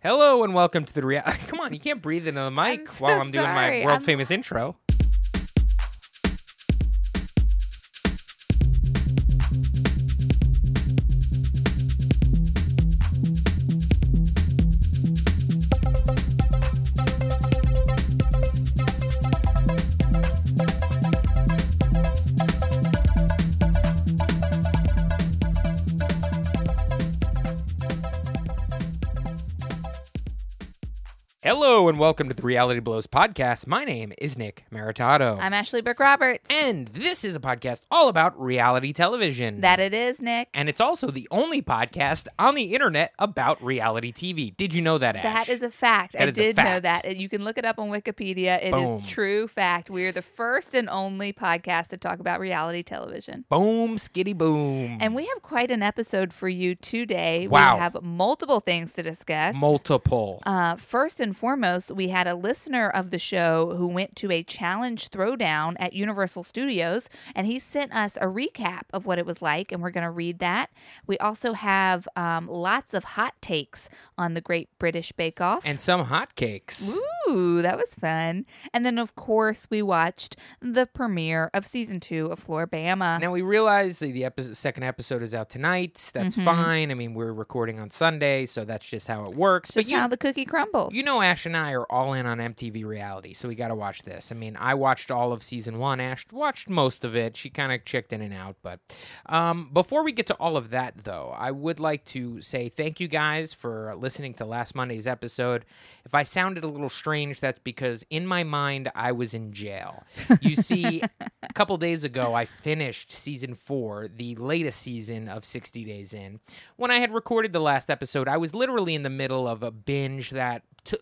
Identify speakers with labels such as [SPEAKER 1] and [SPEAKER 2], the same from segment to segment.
[SPEAKER 1] Hello and welcome to the reality. Come on, you can't breathe into the mic
[SPEAKER 2] I'm so
[SPEAKER 1] while I'm doing my
[SPEAKER 2] sorry.
[SPEAKER 1] world
[SPEAKER 2] I'm-
[SPEAKER 1] famous intro. Welcome to the Reality Blows podcast. My name is Nick Maritato.
[SPEAKER 2] I'm Ashley Burke Roberts.
[SPEAKER 1] and this is a podcast all about reality television.
[SPEAKER 2] that it is, Nick.
[SPEAKER 1] and it's also the only podcast on the internet about reality TV. Did you know that, Ash?
[SPEAKER 2] That is a fact.
[SPEAKER 1] That
[SPEAKER 2] I
[SPEAKER 1] is
[SPEAKER 2] did know that. You can look it up on Wikipedia. It is
[SPEAKER 1] Boom.
[SPEAKER 2] true fact. We are the first and only podcast to talk about reality television.
[SPEAKER 1] Boom, skitty boom.
[SPEAKER 2] And we have quite an episode for you today.
[SPEAKER 1] Wow.
[SPEAKER 2] We have multiple things to discuss.
[SPEAKER 1] Multiple.
[SPEAKER 2] Uh, first and foremost, we had a listener of the show who went to a challenge throwdown at Universal Studios, and he sent us a recap of what it was like, and we're going to read that. We also have um, lots of hot takes on the Great British Bake Off.
[SPEAKER 1] and some hotcakes.
[SPEAKER 2] Ooh, that was fun. And then, of course, we watched the premiere of season two of Floribama.
[SPEAKER 1] Now we realize the episode, second episode is out tonight. That's
[SPEAKER 2] Mhm.
[SPEAKER 1] fine. I mean, we're recording on Sunday, so that's just how it works.
[SPEAKER 2] Just
[SPEAKER 1] but you,
[SPEAKER 2] how the cookie crumbles.
[SPEAKER 1] you know, Ash and I are all in on MTV reality, so we got to watch this. I mean, I watched all of season one. Ash watched most of it. She kind of checked in and out. But um, before we get to all of that, though, I would like to say thank you guys for listening to last Monday's episode. If I sounded a little strange, that's because in my mind, I was in jail. You see, a couple days ago, I finished season four, the latest season of 60 Days In. When I had recorded the last episode, I was literally in the middle of a binge that t-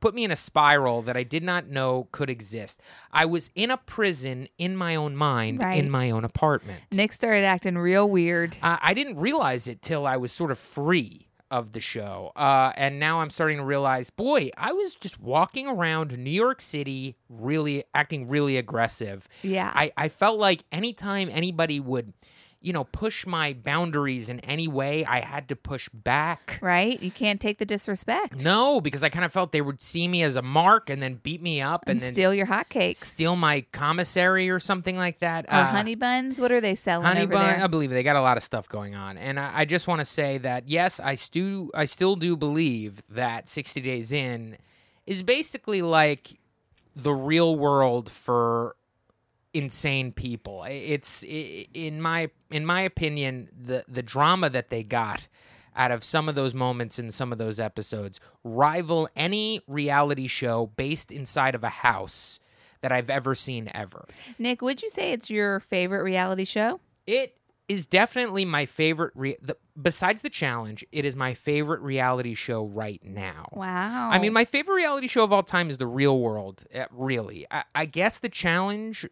[SPEAKER 1] put me in a spiral that I did not know could exist. I was in a prison in my own mind,
[SPEAKER 2] Right.
[SPEAKER 1] in my own apartment.
[SPEAKER 2] Nick started acting real weird.
[SPEAKER 1] I I didn't realize it till I was sort of free of the show. Uh, and now I'm starting to realize, boy, I was just walking around New York City, really acting really aggressive.
[SPEAKER 2] Yeah.
[SPEAKER 1] I, I felt like anytime anybody would, you know, push my boundaries in any way, I had to push back.
[SPEAKER 2] right? You can't take the disrespect.
[SPEAKER 1] No, because I kind of felt they would see me as a mark and then beat me up and,
[SPEAKER 2] and
[SPEAKER 1] then
[SPEAKER 2] steal your hotcakes.
[SPEAKER 1] steal my commissary or something like that.
[SPEAKER 2] Or
[SPEAKER 1] Uh,
[SPEAKER 2] honey buns? What are they selling
[SPEAKER 1] Honey
[SPEAKER 2] over
[SPEAKER 1] bun,
[SPEAKER 2] there?
[SPEAKER 1] I believe they got a lot of stuff going on, and I, I just want to say that yes, I still I still do believe that 60 Days In is basically like the real world for insane people. It's in my in my opinion the the drama that they got out of some of those moments in some of those episodes rival any reality show based inside of a house that I've ever seen ever.
[SPEAKER 2] Nick, would you say it's your favorite reality show?
[SPEAKER 1] It is definitely my favorite. Re- the, besides the challenge, it is my favorite reality show right now.
[SPEAKER 2] Wow.
[SPEAKER 1] I mean, my favorite reality show of all time is The Real World. uh, really, I, I guess the challenge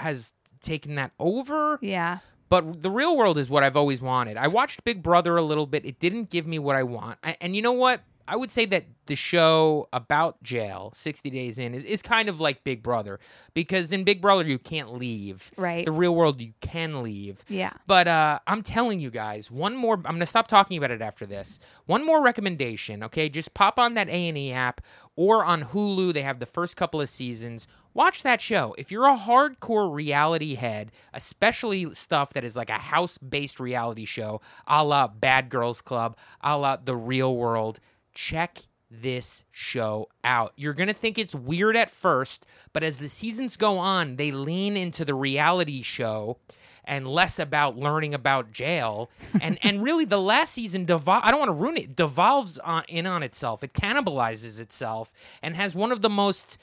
[SPEAKER 1] has taken that over,
[SPEAKER 2] yeah.
[SPEAKER 1] but The Real World is what I've always wanted. I watched Big Brother a little bit. It didn't give me what I want. I, and you know what? I would say that the show about jail, 60 Days In, is, is kind of like Big Brother because in Big Brother, you can't leave.
[SPEAKER 2] Right.
[SPEAKER 1] The real world, you can leave.
[SPEAKER 2] Yeah.
[SPEAKER 1] But uh, I'm telling you guys, one more. I'm gonna stop talking about it after this. One more recommendation, okay? Just pop on that A and E app or on Hulu. They have the first couple of seasons. Watch that show. If you're a hardcore reality head, especially stuff that is like a house-based reality show, a la Bad Girls Club, a la The Real World, check this show out. You're going to think it's weird at first, but as the seasons go on, they lean into the reality show and less about learning about jail. And and really the last season devol- I don't want to ruin it. Devolves on, in on itself. It cannibalizes itself and has one of the most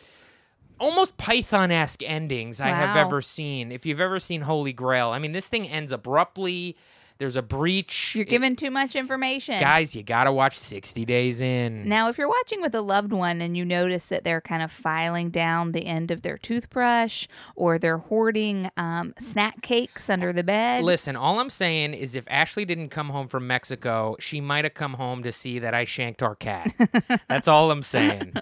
[SPEAKER 1] almost Python-esque endings I have ever seen. If you've ever seen Holy Grail, I mean this thing ends abruptly. There's a breach.
[SPEAKER 2] You're
[SPEAKER 1] It-
[SPEAKER 2] giving too much information.
[SPEAKER 1] guys, you got to watch 60 Days In.
[SPEAKER 2] Now, if you're watching with a loved one and you notice that they're kind of filing down the end of their toothbrush or they're hoarding um, snack cakes under the bed,
[SPEAKER 1] Listen, all I'm saying is if Ashley didn't come home from Mexico, she might have come home to see that I shanked our cat. That's all I'm saying.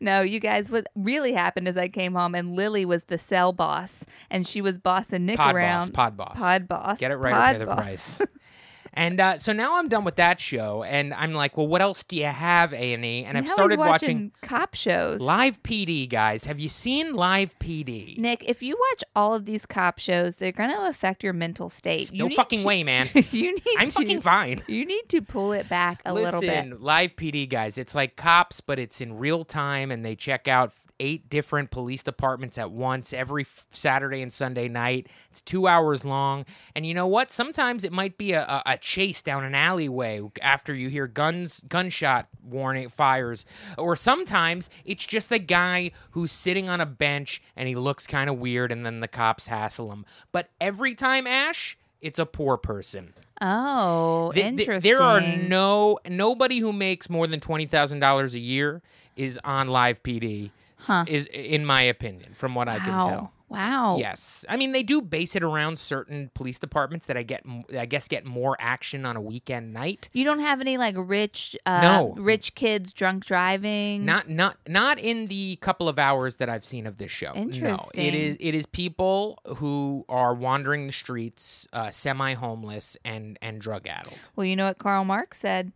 [SPEAKER 2] no, you guys, what really happened is I came home and Lily was the cell boss and she was bossing Nick
[SPEAKER 1] Pod
[SPEAKER 2] around.
[SPEAKER 1] boss, pod boss.
[SPEAKER 2] Pod boss.
[SPEAKER 1] Get it right
[SPEAKER 2] pod
[SPEAKER 1] the
[SPEAKER 2] boss.
[SPEAKER 1] Price. And uh, so now I'm done with that show, and I'm like, well, what else do you have, A and E? And I've started watching
[SPEAKER 2] watching cop shows.
[SPEAKER 1] Live PD, guys. Have you seen Live PD?
[SPEAKER 2] Nick, if you watch all of these cop shows, they're going to affect your mental state. You
[SPEAKER 1] no fucking
[SPEAKER 2] to-
[SPEAKER 1] way, man.
[SPEAKER 2] you need
[SPEAKER 1] I'm
[SPEAKER 2] to,
[SPEAKER 1] fucking fine.
[SPEAKER 2] You need to pull it back a little
[SPEAKER 1] Listen,
[SPEAKER 2] bit.
[SPEAKER 1] live PD guys, it's like cops, but it's in real time, and they check out eight different police departments at once every f- Saturday and Sunday night. It's two hours long, and you know what? Sometimes it might be a, a, a chase down an alleyway after you hear guns, gunshot warning fires, or sometimes it's just a guy who's sitting on a bench and he looks kind of weird, and then the cops hassle him. But every time, Ash. It's a poor person.
[SPEAKER 2] Oh,
[SPEAKER 1] Th- th-
[SPEAKER 2] interesting.
[SPEAKER 1] there are no nobody who makes more than twenty thousand dollars a year is on live PD.
[SPEAKER 2] Huh.
[SPEAKER 1] Is in my opinion, from what I can tell.
[SPEAKER 2] Wow.
[SPEAKER 1] Yes, I mean they do base it around certain police departments that I get, I guess, get more action on a weekend night.
[SPEAKER 2] You don't have any like rich, uh,
[SPEAKER 1] No.
[SPEAKER 2] rich kids drunk driving.
[SPEAKER 1] Not, not, not in the couple of hours that I've seen of this show. No, it
[SPEAKER 2] Interesting.
[SPEAKER 1] is, it is people who are wandering the streets, uh, semi-homeless and and drug addled.
[SPEAKER 2] well, you know what Karl Marx said.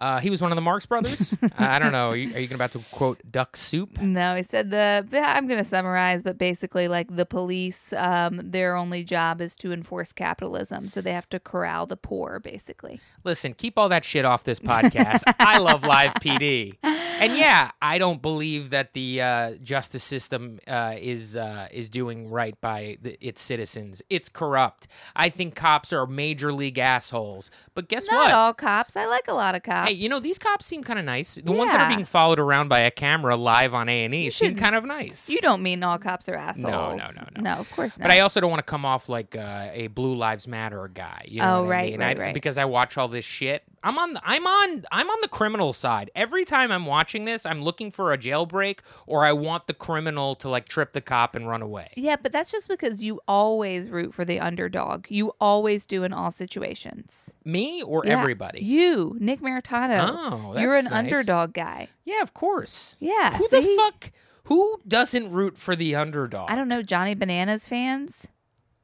[SPEAKER 1] Uh, he was one of the Marx brothers. uh, I don't know. Are you, are you about to quote Duck Soup?
[SPEAKER 2] No, he said the. I'm going to summarize, but basically, like the police, um, their only job is to enforce capitalism, so they have to corral the poor, basically.
[SPEAKER 1] Listen, keep all that shit off this podcast. I love live PD. And yeah, I don't believe that the uh, justice system uh, is uh, is doing right by the, its citizens. It's corrupt. I think cops are major league assholes. But guess
[SPEAKER 2] Not
[SPEAKER 1] what?
[SPEAKER 2] Not all cops. I like a lot of cops.
[SPEAKER 1] Hey, you know these cops seem kind of nice. The ones that are
[SPEAKER 2] Yeah.
[SPEAKER 1] being followed around by a camera live on A and E seem kind of nice.
[SPEAKER 2] You don't mean all cops are assholes.
[SPEAKER 1] no, no, no.
[SPEAKER 2] No, of course not.
[SPEAKER 1] But I also don't want to come off like uh, a Blue Lives Matter guy. You know
[SPEAKER 2] Oh,
[SPEAKER 1] what I
[SPEAKER 2] right,
[SPEAKER 1] mean?
[SPEAKER 2] right,
[SPEAKER 1] I-
[SPEAKER 2] right.
[SPEAKER 1] Because I watch all this shit. I'm on. The, I'm on. I'm on the criminal side. Every time I'm watching this, I'm looking for a jailbreak, or I want the criminal to like trip the cop and run away.
[SPEAKER 2] yeah, but that's just because you always root for the underdog. You always do in all situations.
[SPEAKER 1] Me or
[SPEAKER 2] Yeah,
[SPEAKER 1] everybody?
[SPEAKER 2] You, Nick Maritato.
[SPEAKER 1] Oh,
[SPEAKER 2] You're an
[SPEAKER 1] nice.
[SPEAKER 2] underdog guy.
[SPEAKER 1] Yeah, of course.
[SPEAKER 2] Yeah.
[SPEAKER 1] Who
[SPEAKER 2] see?
[SPEAKER 1] the fuck? Who doesn't root for the underdog?
[SPEAKER 2] I don't know, Johnny Bananas fans.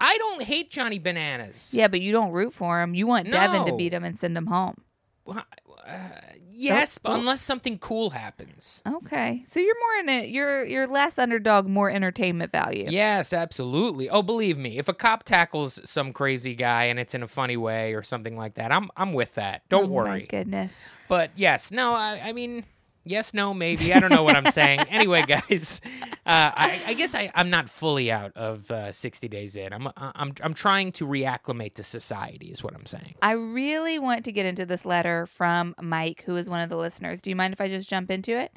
[SPEAKER 1] I don't hate Johnny Bananas.
[SPEAKER 2] Yeah, but you don't root for him. You want Devin to beat him and send him home.
[SPEAKER 1] Uh, yes, but unless something cool happens.
[SPEAKER 2] Okay, so you're more in it. You're you're less underdog, more entertainment value.
[SPEAKER 1] Yes, absolutely. Oh, believe me, if a cop tackles some crazy guy and it's in a funny way or something like that, I'm I'm with that. Don't
[SPEAKER 2] Oh, My
[SPEAKER 1] worry.
[SPEAKER 2] goodness.
[SPEAKER 1] But yes, no, I, I mean, yes, no, maybe. I don't know what I'm saying. anyway, guys, uh, I, I guess I, I'm not fully out of uh, 60 days in. I'm I'm I'm trying to reacclimate to society, is what I'm saying.
[SPEAKER 2] I really want to get into this letter from Mike, who is one of the listeners. Do you mind if I just jump into it?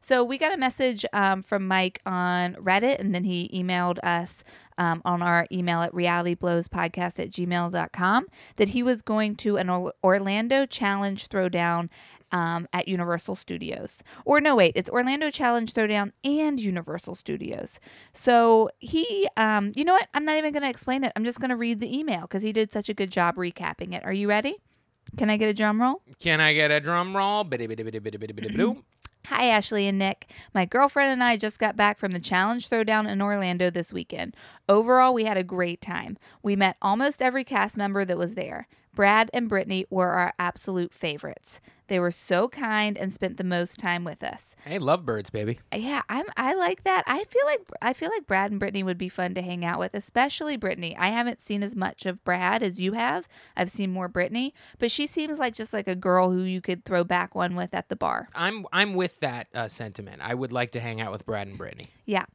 [SPEAKER 2] So, we got a message um, from Mike on Reddit, and then he emailed us um, on our email at realityblowspodcast at gmail.com that he was going to an Orlando Challenge Throwdown um, at Universal Studios. Or no, wait, it's Orlando Challenge Throwdown and Universal Studios. So he, um, you know what? I'm not even going to explain it. I'm just going to read the email because he did such a good job recapping it. Are you ready? Can I get a drum roll?
[SPEAKER 1] Can I get a drum roll?
[SPEAKER 2] Hi, Ashley and Nick. My girlfriend and I just got back from the Challenge Throwdown in Orlando this weekend. Overall, we had a great time. We met almost every cast member that was there. Brad and Brittany were our absolute favorites. They were so kind and spent the most time with us.
[SPEAKER 1] Hey, lovebirds, baby.
[SPEAKER 2] Yeah, I'm I like that. I feel like I feel like Brad and Brittany would be fun to hang out with, especially Brittany. I haven't seen as much of Brad as you have. I've seen more Brittany, but she seems like just like a girl who you could throw back one with at the bar.
[SPEAKER 1] I'm I'm with that uh, sentiment. I would like to hang out with Brad and Brittany.
[SPEAKER 2] Yeah.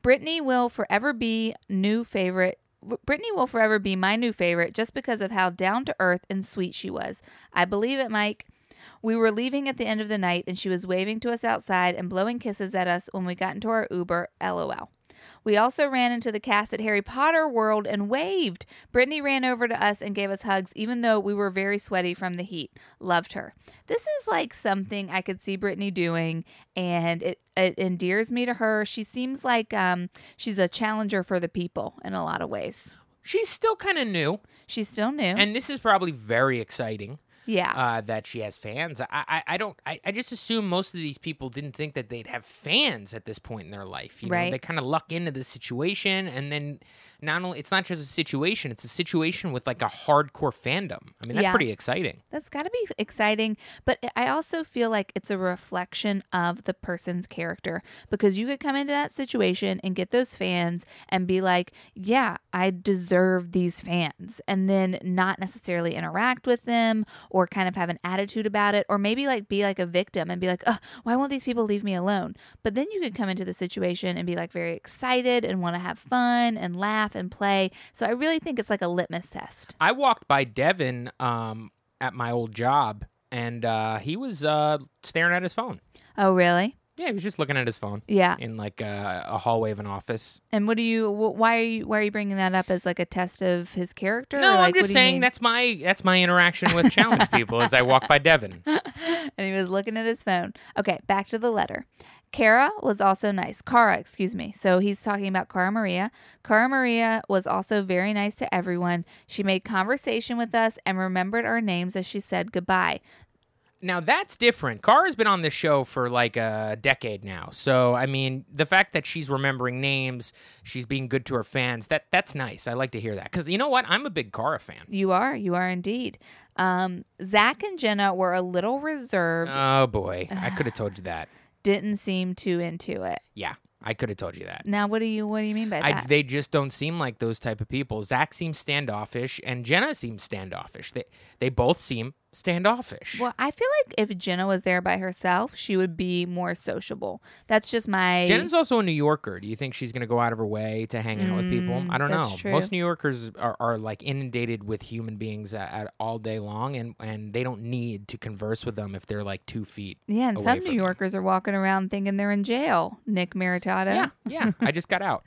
[SPEAKER 2] Brittany will forever be new favorite. Brittany will forever be my new favorite just because of how down to earth and sweet she was. I believe it, Mike. We were leaving at the end of the night and she was waving to us outside and blowing kisses at us when we got into our Uber. LOL. We also ran into the cast at Harry Potter World and waved. Brittany ran over to us and gave us hugs, even though we were very sweaty from the heat. Loved her. This is like something I could see Brittany doing, and it, it endears me to her. She seems like um, she's a challenger for the people in a lot of ways.
[SPEAKER 1] She's still kind of new,
[SPEAKER 2] She's still new.
[SPEAKER 1] and this is probably very exciting.
[SPEAKER 2] Yeah.
[SPEAKER 1] uh, that she has fans. I, I, I don't. I, I just assume most of these people didn't think that they'd have fans at this point in their life. You know,
[SPEAKER 2] Right.
[SPEAKER 1] they kind of luck into the situation, and then not only it's not just a situation; it's a situation with like a hardcore fandom. I mean, that's
[SPEAKER 2] Yeah.
[SPEAKER 1] pretty exciting.
[SPEAKER 2] That's got to be exciting, but I also feel like it's a reflection of the person's character because you could come into that situation and get those fans and be like, "Yeah, I deserve these fans." And then not necessarily interact with them or kind of have an attitude about it or maybe like be like a victim and be like, "Oh, why won't these people leave me alone?" But then you could come into the situation and be like very excited and want to have fun and laugh and play. So I really think it's like a litmus test.
[SPEAKER 1] I walked by Devin um, at my old job, and uh, he was uh, staring at his phone.
[SPEAKER 2] Oh, really?
[SPEAKER 1] Yeah, he was just looking at his phone
[SPEAKER 2] Yeah.
[SPEAKER 1] in like uh, a hallway of an office.
[SPEAKER 2] And what do you? wh- Why are you? Why are you bringing that up as like a test of his character?
[SPEAKER 1] No,
[SPEAKER 2] like,
[SPEAKER 1] I'm just saying that's my that's my interaction with challenge people as I walk by Devin.
[SPEAKER 2] And he was looking at his phone. Okay, back to the letter. Kara was also nice. Cara, excuse me. So he's talking about Cara Maria. Cara Maria was also very nice to everyone. She made conversation with us and remembered our names as she said goodbye.
[SPEAKER 1] Now that's different. Cara's been on this show for like a decade now. So I mean, the fact that she's remembering names, she's being good to her fans, that that's nice. I like to hear that. Because you know what? I'm a big Cara fan.
[SPEAKER 2] You are, you are indeed. Um, Zach and Jenna were a little reserved,
[SPEAKER 1] Oh boy. I could have told you that.
[SPEAKER 2] didn't seem too into it.
[SPEAKER 1] Yeah. I could have told you that.
[SPEAKER 2] Now, what do you what do you mean by
[SPEAKER 1] I,
[SPEAKER 2] that?
[SPEAKER 1] they just don't seem like those type of people. Zach seems standoffish, and Jenna seems standoffish. They they both seem standoffish.
[SPEAKER 2] Well, I feel like if Jenna was there by herself, she would be more sociable. That's just my.
[SPEAKER 1] Jenna's also a New Yorker. Do you think she's going to go out of her way to hang out with people? I don't
[SPEAKER 2] Mm,
[SPEAKER 1] know.
[SPEAKER 2] true.
[SPEAKER 1] Most New Yorkers are, are like inundated with human beings at, at all day long, and, and they don't need to converse with them if they're like two feet.
[SPEAKER 2] yeah, and some New. Yorkers are walking around thinking they're in jail. Nick Maritato.
[SPEAKER 1] Yeah, yeah. I just got out.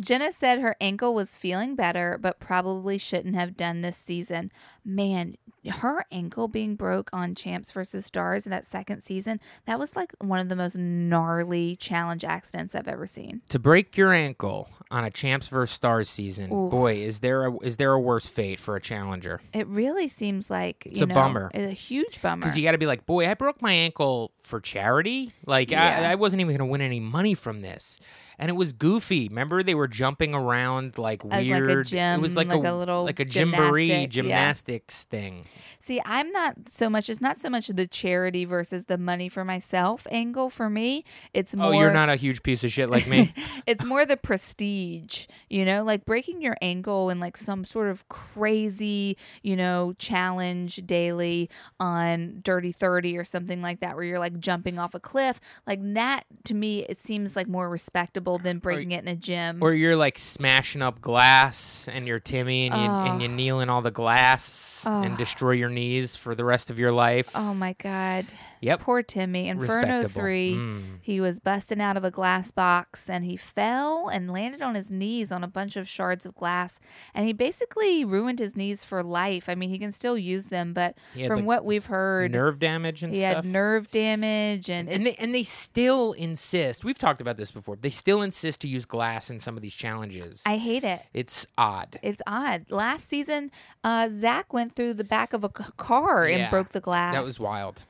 [SPEAKER 2] Jenna said her ankle was feeling better, but probably shouldn't have done this season. Man, her ankle being broke on Champs versus Stars in that second season, that was like one of the most gnarly challenge accidents I've ever seen.
[SPEAKER 1] to break your ankle on a Champs versus Stars season,
[SPEAKER 2] Ooh.
[SPEAKER 1] boy, is there a, is there a worse fate for a challenger?
[SPEAKER 2] It really seems like
[SPEAKER 1] It's a
[SPEAKER 2] know,
[SPEAKER 1] bummer.
[SPEAKER 2] It's a huge bummer.
[SPEAKER 1] Because you got to be like, boy, I broke my ankle for charity. Like
[SPEAKER 2] Yeah.
[SPEAKER 1] I, I wasn't even going to win any money from this, and it was goofy. Remember, they were jumping around like
[SPEAKER 2] like a
[SPEAKER 1] weird.
[SPEAKER 2] gym,
[SPEAKER 1] it was like,
[SPEAKER 2] like
[SPEAKER 1] a,
[SPEAKER 2] a little
[SPEAKER 1] like a gymboree
[SPEAKER 2] gymnastic, yeah.
[SPEAKER 1] Gymnastics thing.
[SPEAKER 2] See, I'm not so much. It's not so much the charity versus the money for myself angle for me. It's more.
[SPEAKER 1] Oh, you're not a huge piece of shit like me.
[SPEAKER 2] it's more the prestige, you know, like breaking your ankle in like some sort of crazy, you know, challenge daily on Dirty 30 or something like that, where you're like jumping off a cliff. Like that, to me, it seems like more respectable than breaking it in a gym.
[SPEAKER 1] or you're like smashing up glass, and you're Timmy, and you and you kneel in all the glass and destroy your knees for the rest of your life.
[SPEAKER 2] oh my God.
[SPEAKER 1] Yep.
[SPEAKER 2] Poor Timmy. Inferno
[SPEAKER 1] Respectable.
[SPEAKER 2] 3,
[SPEAKER 1] Mm.
[SPEAKER 2] he was busting out of a glass box and he fell and landed on his knees on a bunch of shards of glass. And he basically ruined his knees for life. I mean, he can still use them, but from what we've heard,
[SPEAKER 1] Nerve damage and
[SPEAKER 2] he
[SPEAKER 1] stuff.
[SPEAKER 2] had nerve damage. And,
[SPEAKER 1] and they and they still insist. We've talked about this before. They still insist to use glass in some of these challenges.
[SPEAKER 2] I hate it.
[SPEAKER 1] it's odd.
[SPEAKER 2] It's odd. Last season, uh, Zach went through the back of a car and
[SPEAKER 1] Yeah,
[SPEAKER 2] broke the glass.
[SPEAKER 1] That was wild.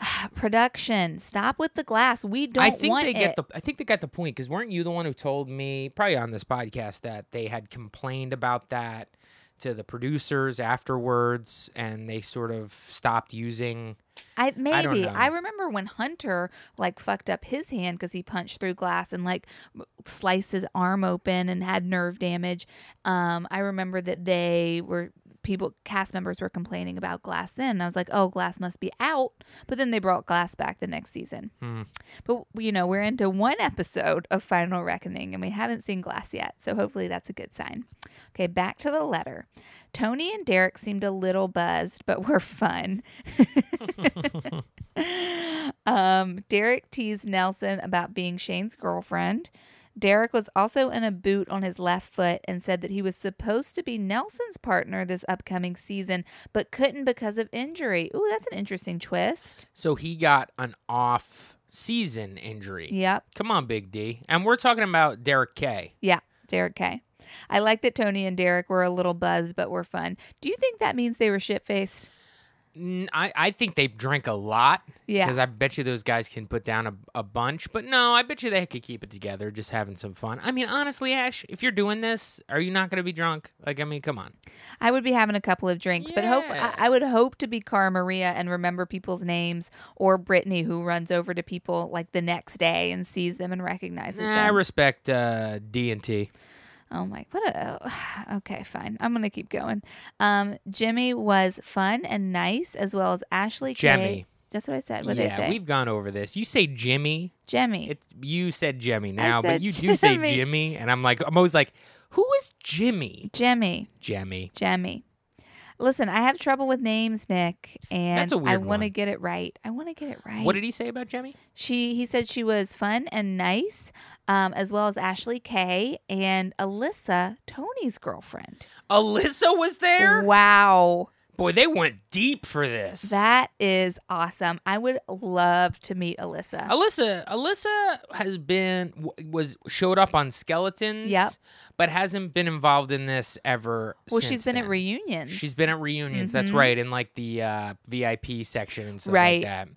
[SPEAKER 2] production. Stop with the glass. We don't
[SPEAKER 1] I think
[SPEAKER 2] want
[SPEAKER 1] they
[SPEAKER 2] it.
[SPEAKER 1] get the. I think they got the point because weren't you the one who told me probably on this podcast that they had complained about that to the producers afterwards, and they sort of stopped using.
[SPEAKER 2] I maybe
[SPEAKER 1] know.
[SPEAKER 2] I, remember when Hunter like fucked up his hand because he punched through glass and like sliced his arm open and had nerve damage. Um, I remember that they were people cast members were complaining about glass then. And I was like, oh, glass must be out. But then they brought glass back the next season.
[SPEAKER 1] Hmm.
[SPEAKER 2] But you know, we're into one episode of Final Reckoning and we haven't seen glass yet, so hopefully that's a good sign. Okay, back to the letter. Tony and Derek seemed a little buzzed, but were fun. um, Derek teased Nelson about being Shane's girlfriend. Derek was also in a boot on his left foot and said that he was supposed to be Nelson's partner this upcoming season, but couldn't because of injury. Ooh, that's an interesting twist.
[SPEAKER 1] So he got an off season injury.
[SPEAKER 2] Yep.
[SPEAKER 1] Come on, Big D. And we're talking about Derek K.
[SPEAKER 2] Yeah, Derek K. I like that Tony and Derek were a little buzzed, but were fun. Do you think that means they were shit faced?
[SPEAKER 1] I, I think they drink a lot.
[SPEAKER 2] Yeah.
[SPEAKER 1] Because I bet you those guys can put down a, a bunch. But no, I bet you they could keep it together, just having some fun. I mean, honestly, Ash, if you're doing this, are you not going to be drunk? Like, I mean, come on.
[SPEAKER 2] I would be having a couple of drinks, but hope I, I would hope to be Cara Maria and remember people's names, or Brittany who runs over to people like the next day and sees them and recognizes
[SPEAKER 1] Nah, I
[SPEAKER 2] them.
[SPEAKER 1] respect uh, D
[SPEAKER 2] Oh my, what a. Okay, fine. I'm gonna keep going. Um, Jimmy was fun and nice, as well as Ashley. Kay-
[SPEAKER 1] Jemmye.
[SPEAKER 2] That's what I said. What
[SPEAKER 1] Yeah,
[SPEAKER 2] say?
[SPEAKER 1] we've gone over this. You say Jimmy.
[SPEAKER 2] Jimmy.
[SPEAKER 1] It's you said Jimmy now, but
[SPEAKER 2] said
[SPEAKER 1] you do say
[SPEAKER 2] Jimmy.
[SPEAKER 1] Jimmy, and I'm like, I'm always like, who is Jimmy?
[SPEAKER 2] Jimmy.
[SPEAKER 1] Jimmy.
[SPEAKER 2] Jimmy. Listen, I have trouble with names, Nick, and
[SPEAKER 1] That's a
[SPEAKER 2] I want to get it right. I want to get it right.
[SPEAKER 1] What did he say about Jemmye?
[SPEAKER 2] She he said she was fun and nice, um, as well as Ashley Kay and Alyssa, Tony's girlfriend.
[SPEAKER 1] Alyssa was there.
[SPEAKER 2] Wow,
[SPEAKER 1] Boy, they went deep for this.
[SPEAKER 2] that is awesome. I would love to meet Alyssa.
[SPEAKER 1] Alyssa, Alyssa has been was showed up on Skeletons.
[SPEAKER 2] Yep.
[SPEAKER 1] but hasn't been involved in this ever.
[SPEAKER 2] well, she's been at reunions.
[SPEAKER 1] She's been at reunions. That's
[SPEAKER 2] Mhm.
[SPEAKER 1] right, in like the uh, VIP section and stuff
[SPEAKER 2] Right.
[SPEAKER 1] like that.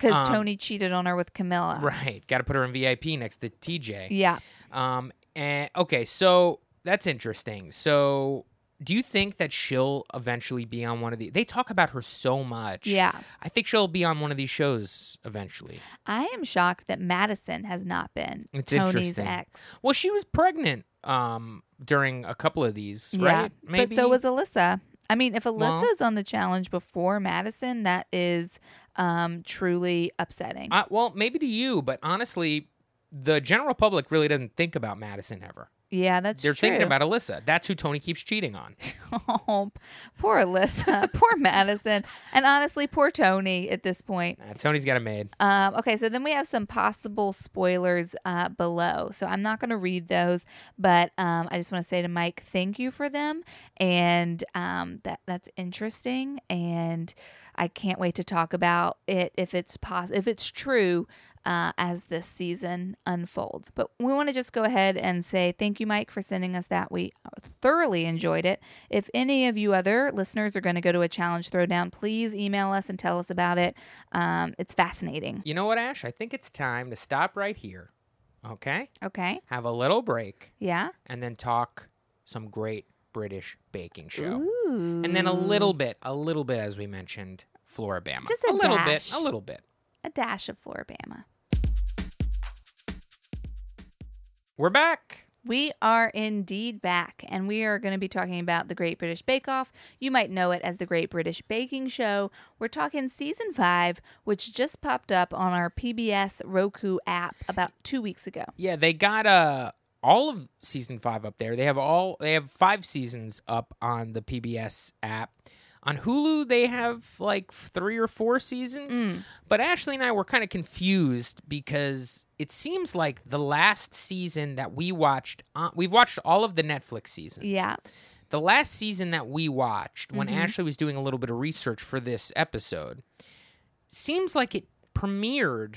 [SPEAKER 2] because
[SPEAKER 1] um,
[SPEAKER 2] Tony cheated on her with Camila.
[SPEAKER 1] Right, got to put her in VIP next to TJ.
[SPEAKER 2] Yeah.
[SPEAKER 1] Um, and okay, so that's interesting. So, do you think that she'll eventually be on one of the? They talk about her so much.
[SPEAKER 2] Yeah.
[SPEAKER 1] I think she'll be on one of these shows eventually.
[SPEAKER 2] I am shocked that Madison has not been
[SPEAKER 1] It's
[SPEAKER 2] Tony's
[SPEAKER 1] interesting.
[SPEAKER 2] ex.
[SPEAKER 1] Well, she was pregnant um during a couple of these,
[SPEAKER 2] Yeah,
[SPEAKER 1] right? Maybe?
[SPEAKER 2] but so was Alyssa. I mean, if
[SPEAKER 1] Well-
[SPEAKER 2] Alyssa's on the challenge before Madison, that is um, truly upsetting.
[SPEAKER 1] Uh, well, maybe to you, but honestly, the general public really doesn't think about Madison ever.
[SPEAKER 2] Yeah, that's
[SPEAKER 1] They're
[SPEAKER 2] true.
[SPEAKER 1] thinking about Alyssa. That's who Tony keeps cheating on.
[SPEAKER 2] oh, poor Alyssa, poor Madison, and honestly, poor Tony at this point.
[SPEAKER 1] Uh, Tony's got a maid.
[SPEAKER 2] Um, okay, so then we have some possible spoilers uh, below. So I'm not going to read those, but um, I just want to say to Mike, thank you for them, and um, that that's interesting, and I can't wait to talk about it if it's pos- if it's true uh, as this season unfolds. But we want to just go ahead and say thank you, Mike, for sending us that. We thoroughly enjoyed it. If any of you other listeners are going to go to a challenge throwdown, please email us and tell us about it. Um, it's fascinating.
[SPEAKER 1] You know what, Ash? I think it's time to stop right here. Okay?
[SPEAKER 2] Okay.
[SPEAKER 1] Have a little break
[SPEAKER 2] Yeah.
[SPEAKER 1] and then talk some great British baking show.
[SPEAKER 2] Ooh.
[SPEAKER 1] And then a little bit, a little bit, as we mentioned, Floribama.
[SPEAKER 2] Just a
[SPEAKER 1] little
[SPEAKER 2] dash.
[SPEAKER 1] bit, a little bit.
[SPEAKER 2] a dash of Floribama.
[SPEAKER 1] We're back.
[SPEAKER 2] We are indeed back, and we are going to be talking about the Great British Bake Off. You might know it as the Great British Baking Show. We're talking season five, which just popped up on our PBS Roku app about two weeks ago.
[SPEAKER 1] Yeah, they got uh all of season five up there. They have all they have five seasons up on the PBS app. On Hulu, they have like three or four seasons.
[SPEAKER 2] Mm.
[SPEAKER 1] But Ashley and I were kind of confused because it seems like the last season that we watched, uh, we've watched all of the Netflix seasons.
[SPEAKER 2] Yeah.
[SPEAKER 1] The last season that we watched, when
[SPEAKER 2] Mhm.
[SPEAKER 1] Ashley was doing a little bit of research for this episode, seems like it premiered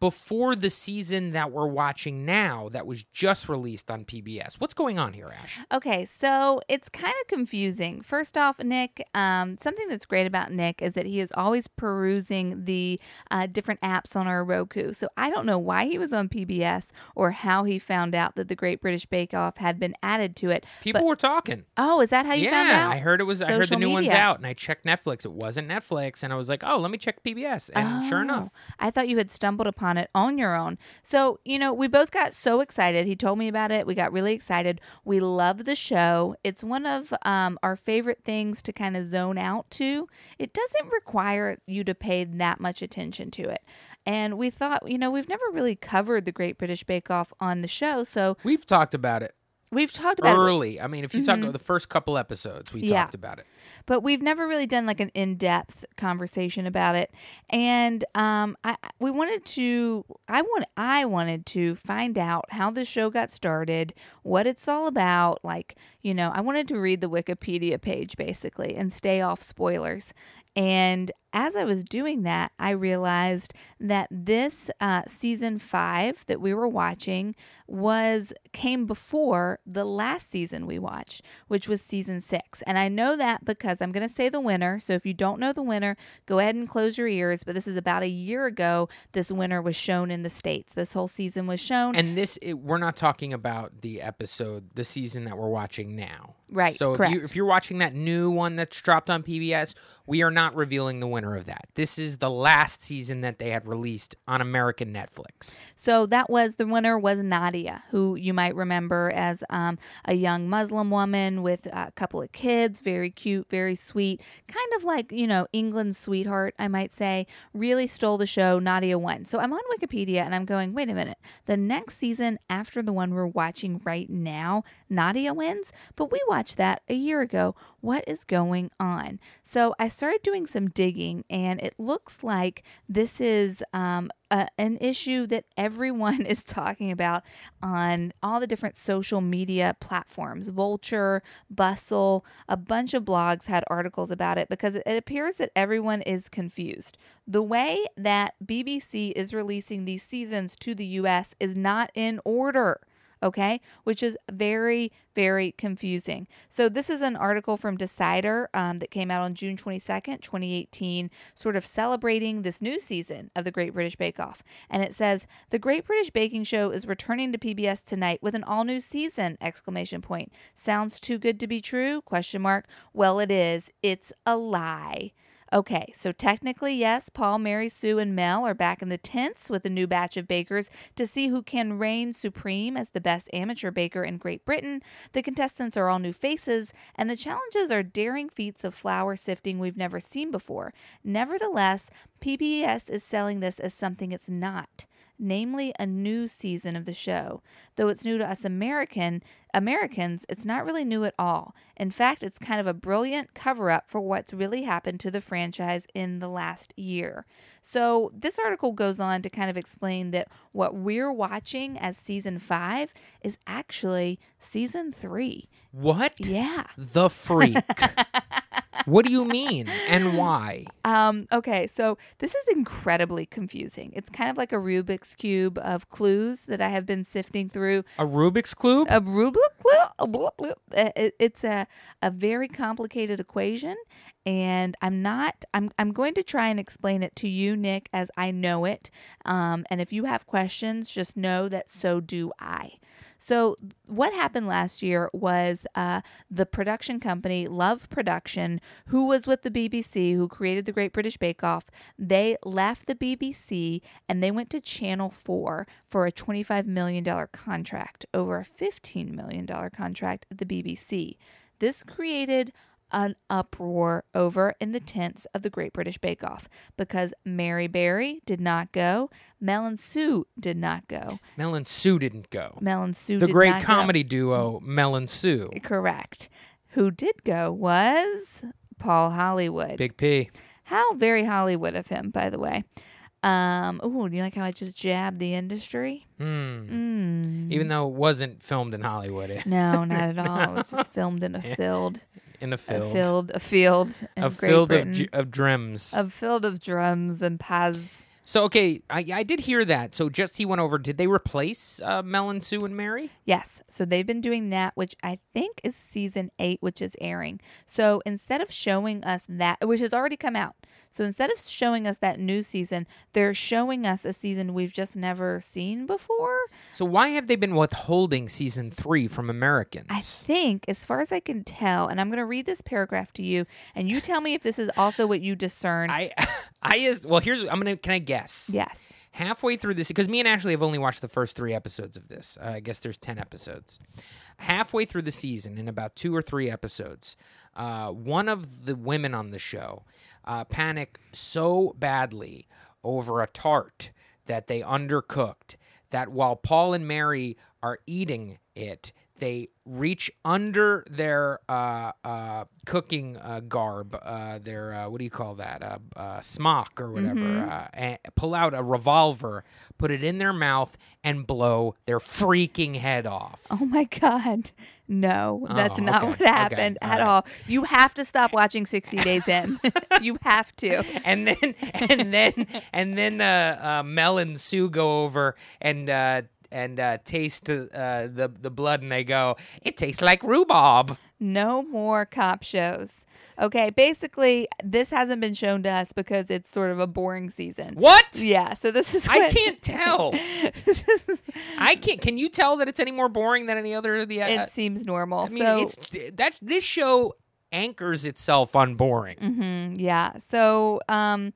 [SPEAKER 1] before the season that we're watching now that was just released on PBS. What's going on here, Ash?
[SPEAKER 2] Okay, so it's kind of confusing. First off, Nick, um, something that's great about Nick is that he is always perusing the uh, different apps on our Roku. So I don't know why he was on PBS or how he found out that the Great British Bake Off had been added to it.
[SPEAKER 1] People
[SPEAKER 2] But-
[SPEAKER 1] were talking.
[SPEAKER 2] Oh, is that how you
[SPEAKER 1] yeah,
[SPEAKER 2] found out?
[SPEAKER 1] Yeah i heard it was. I heard the
[SPEAKER 2] Social
[SPEAKER 1] new one's
[SPEAKER 2] media.
[SPEAKER 1] out, and I checked Netflix. It wasn't Netflix, and I was like, "Oh, let me check PBS." And sure
[SPEAKER 2] Oh,
[SPEAKER 1] enough,
[SPEAKER 2] I thought you had stumbled upon it on your own. So, you know, we both got so excited. He told me about it. We got really excited. We love the show. It's one of um, our favorite things to kind of zone out to. It doesn't require you to pay that much attention to it. And we thought, you know, we've never really covered the Great British Bake Off on the show. So
[SPEAKER 1] we've talked about it
[SPEAKER 2] we've talked about it
[SPEAKER 1] early. I mean, if you talk
[SPEAKER 2] Mhm.
[SPEAKER 1] about the first couple episodes, we
[SPEAKER 2] Yeah.
[SPEAKER 1] talked about it.
[SPEAKER 2] but we've never really done like an in-depth conversation about it and um i we wanted to i want i wanted to find out how the show got started what it's all about like you know i wanted to read the wikipedia page basically and stay off spoilers and as I was doing that, I realized that this uh, season five that we were watching was came before the last season we watched, which was season six. And I know that because I'm going to say the winner. So if you don't know the winner, go ahead and close your ears. But this is about a year ago. This winner was shown in the states. This whole season was shown.
[SPEAKER 1] And this, it, we're not talking about the episode, the season that we're watching now.
[SPEAKER 2] Right,
[SPEAKER 1] So if
[SPEAKER 2] correct.
[SPEAKER 1] you if you're watching that new one that's dropped on PBS, we are not revealing the winner of that. This is the last season that they had released on American Netflix.
[SPEAKER 2] So that was the winner was Nadia, who you might remember as um, a young Muslim woman with a couple of kids, very cute, very sweet, kind of like you know England's sweetheart, I might say. Really stole the show. Nadia won. So I'm on Wikipedia and I'm going, wait a minute. The next season after the one we're watching right now, Nadia wins, but we watched that a year ago. What is going on? So I started doing some digging, and it looks like this is um, an issue that everyone is talking about on all the different social media platforms. Vulture, Bustle, a bunch of blogs had articles about it because it appears that everyone is confused. The way that BBC is releasing these seasons to the US is not in order okay, which is very, very confusing. So, this is an article from Decider um, that came out on June 22nd, 2018, sort of celebrating this new season of the Great British Bake Off. And it says, The Great British Baking Show is returning to PBS tonight with an all new season! Exclamation point. Sounds too good to be true? Question mark. Well, it is. It's a lie. Okay, so technically, yes, Paul, Mary, Sue, and Mel are back in the tents with a new batch of bakers to see who can reign supreme as the best amateur baker in Great Britain. The contestants are all new faces, and the challenges are daring feats of flour sifting we've never seen before. Nevertheless, PBS is selling this as something it's not, namely a new season of the show. Though it's new to us American Americans, it's not really new at all. In fact, it's kind of a brilliant cover up for what's really happened to the franchise in the last year. So, this article goes on to kind of explain that what we're watching as season 5 is actually season 3.
[SPEAKER 1] What?
[SPEAKER 2] Yeah.
[SPEAKER 1] The freak. what do you mean and why?
[SPEAKER 2] Um, okay, so this is incredibly confusing. It's kind of like a Rubik's Cube of clues that I have been sifting through.
[SPEAKER 1] A Rubik's Cube?
[SPEAKER 2] A Rubik's Uh, it- It's a, a very complicated equation, and I'm not. I'm I'm going to try and explain it to you, Nick, as I know it. Um, and if you have questions, just know that so do I. So, what happened last year was uh, the production company, Love Production, who was with the BBC, who created the Great British Bake Off, they left the BBC and they went to Channel 4 for a $25 million contract over a $15 million contract at the BBC. This created an uproar over in the tents of the Great British Bake Off because Mary Berry did not go, Mel and Sue did not go.
[SPEAKER 1] Mel and Sue didn't go.
[SPEAKER 2] Mel and Sue
[SPEAKER 1] The
[SPEAKER 2] did
[SPEAKER 1] great
[SPEAKER 2] not go.
[SPEAKER 1] comedy duo Mel and Sue.
[SPEAKER 2] Correct. Who did go was Paul Hollywood.
[SPEAKER 1] Big P.
[SPEAKER 2] How very Hollywood of him, by the way. Um, ooh, do you like how I just jabbed the industry?
[SPEAKER 1] Hmm.
[SPEAKER 2] Mm.
[SPEAKER 1] Even though it wasn't filmed in Hollywood,
[SPEAKER 2] No, not at all. It was just filmed in a field,
[SPEAKER 1] in a
[SPEAKER 2] a
[SPEAKER 1] field,
[SPEAKER 2] field, a field in
[SPEAKER 1] a
[SPEAKER 2] Great
[SPEAKER 1] field of, of dreams.
[SPEAKER 2] a field of drums and paz.
[SPEAKER 1] So okay, I, I did hear that. So just he went over. Did they replace uh, Mel and Sue and Mary?
[SPEAKER 2] Yes. So they've been doing that, which I think is season eight, which is airing. So instead of showing us that, which has already come out, so instead of showing us that new season, they're showing us a season we've just never seen before.
[SPEAKER 1] So why have they been withholding season three from Americans?
[SPEAKER 2] I think, as far as I can tell, and I'm going to read this paragraph to you, and you tell me if this is also what you discern.
[SPEAKER 1] I, I is well. Here's I'm gonna. Can I guess?
[SPEAKER 2] yes.
[SPEAKER 1] Halfway through this because me and Ashley have only watched the first three episodes of this. Uh, I guess there's ten episodes. Halfway through the season, in about two or three episodes, uh, one of the women on the show uh, so badly over a tart that they undercooked that while Paul and Mary are eating it. They reach under their uh, uh, cooking uh, garb, uh, their uh, what do you call that, uh, uh, smock or whatever, uh, and pull out a revolver, put it in their mouth, and blow their freaking head off.
[SPEAKER 2] Oh my God. No, that's
[SPEAKER 1] Oh,
[SPEAKER 2] not
[SPEAKER 1] okay,
[SPEAKER 2] what
[SPEAKER 1] okay,
[SPEAKER 2] happened
[SPEAKER 1] all
[SPEAKER 2] at
[SPEAKER 1] right.
[SPEAKER 2] all. You have to stop watching 60 Days In. you have to.
[SPEAKER 1] and then and then and then uh, uh, Mel and Sue go over and uh, and uh, taste uh, the the blood, and they go, "It tastes like rhubarb."
[SPEAKER 2] No more cop shows. Okay, basically, this hasn't been shown to us because it's sort of a boring season.
[SPEAKER 1] What?
[SPEAKER 2] Yeah, so this is
[SPEAKER 1] I can't tell. I can't. Can you tell that it's any more boring than any other of the? Uh,
[SPEAKER 2] it seems normal.
[SPEAKER 1] I mean,
[SPEAKER 2] so
[SPEAKER 1] it's that this show anchors itself on boring.
[SPEAKER 2] Mhm, yeah. So, um,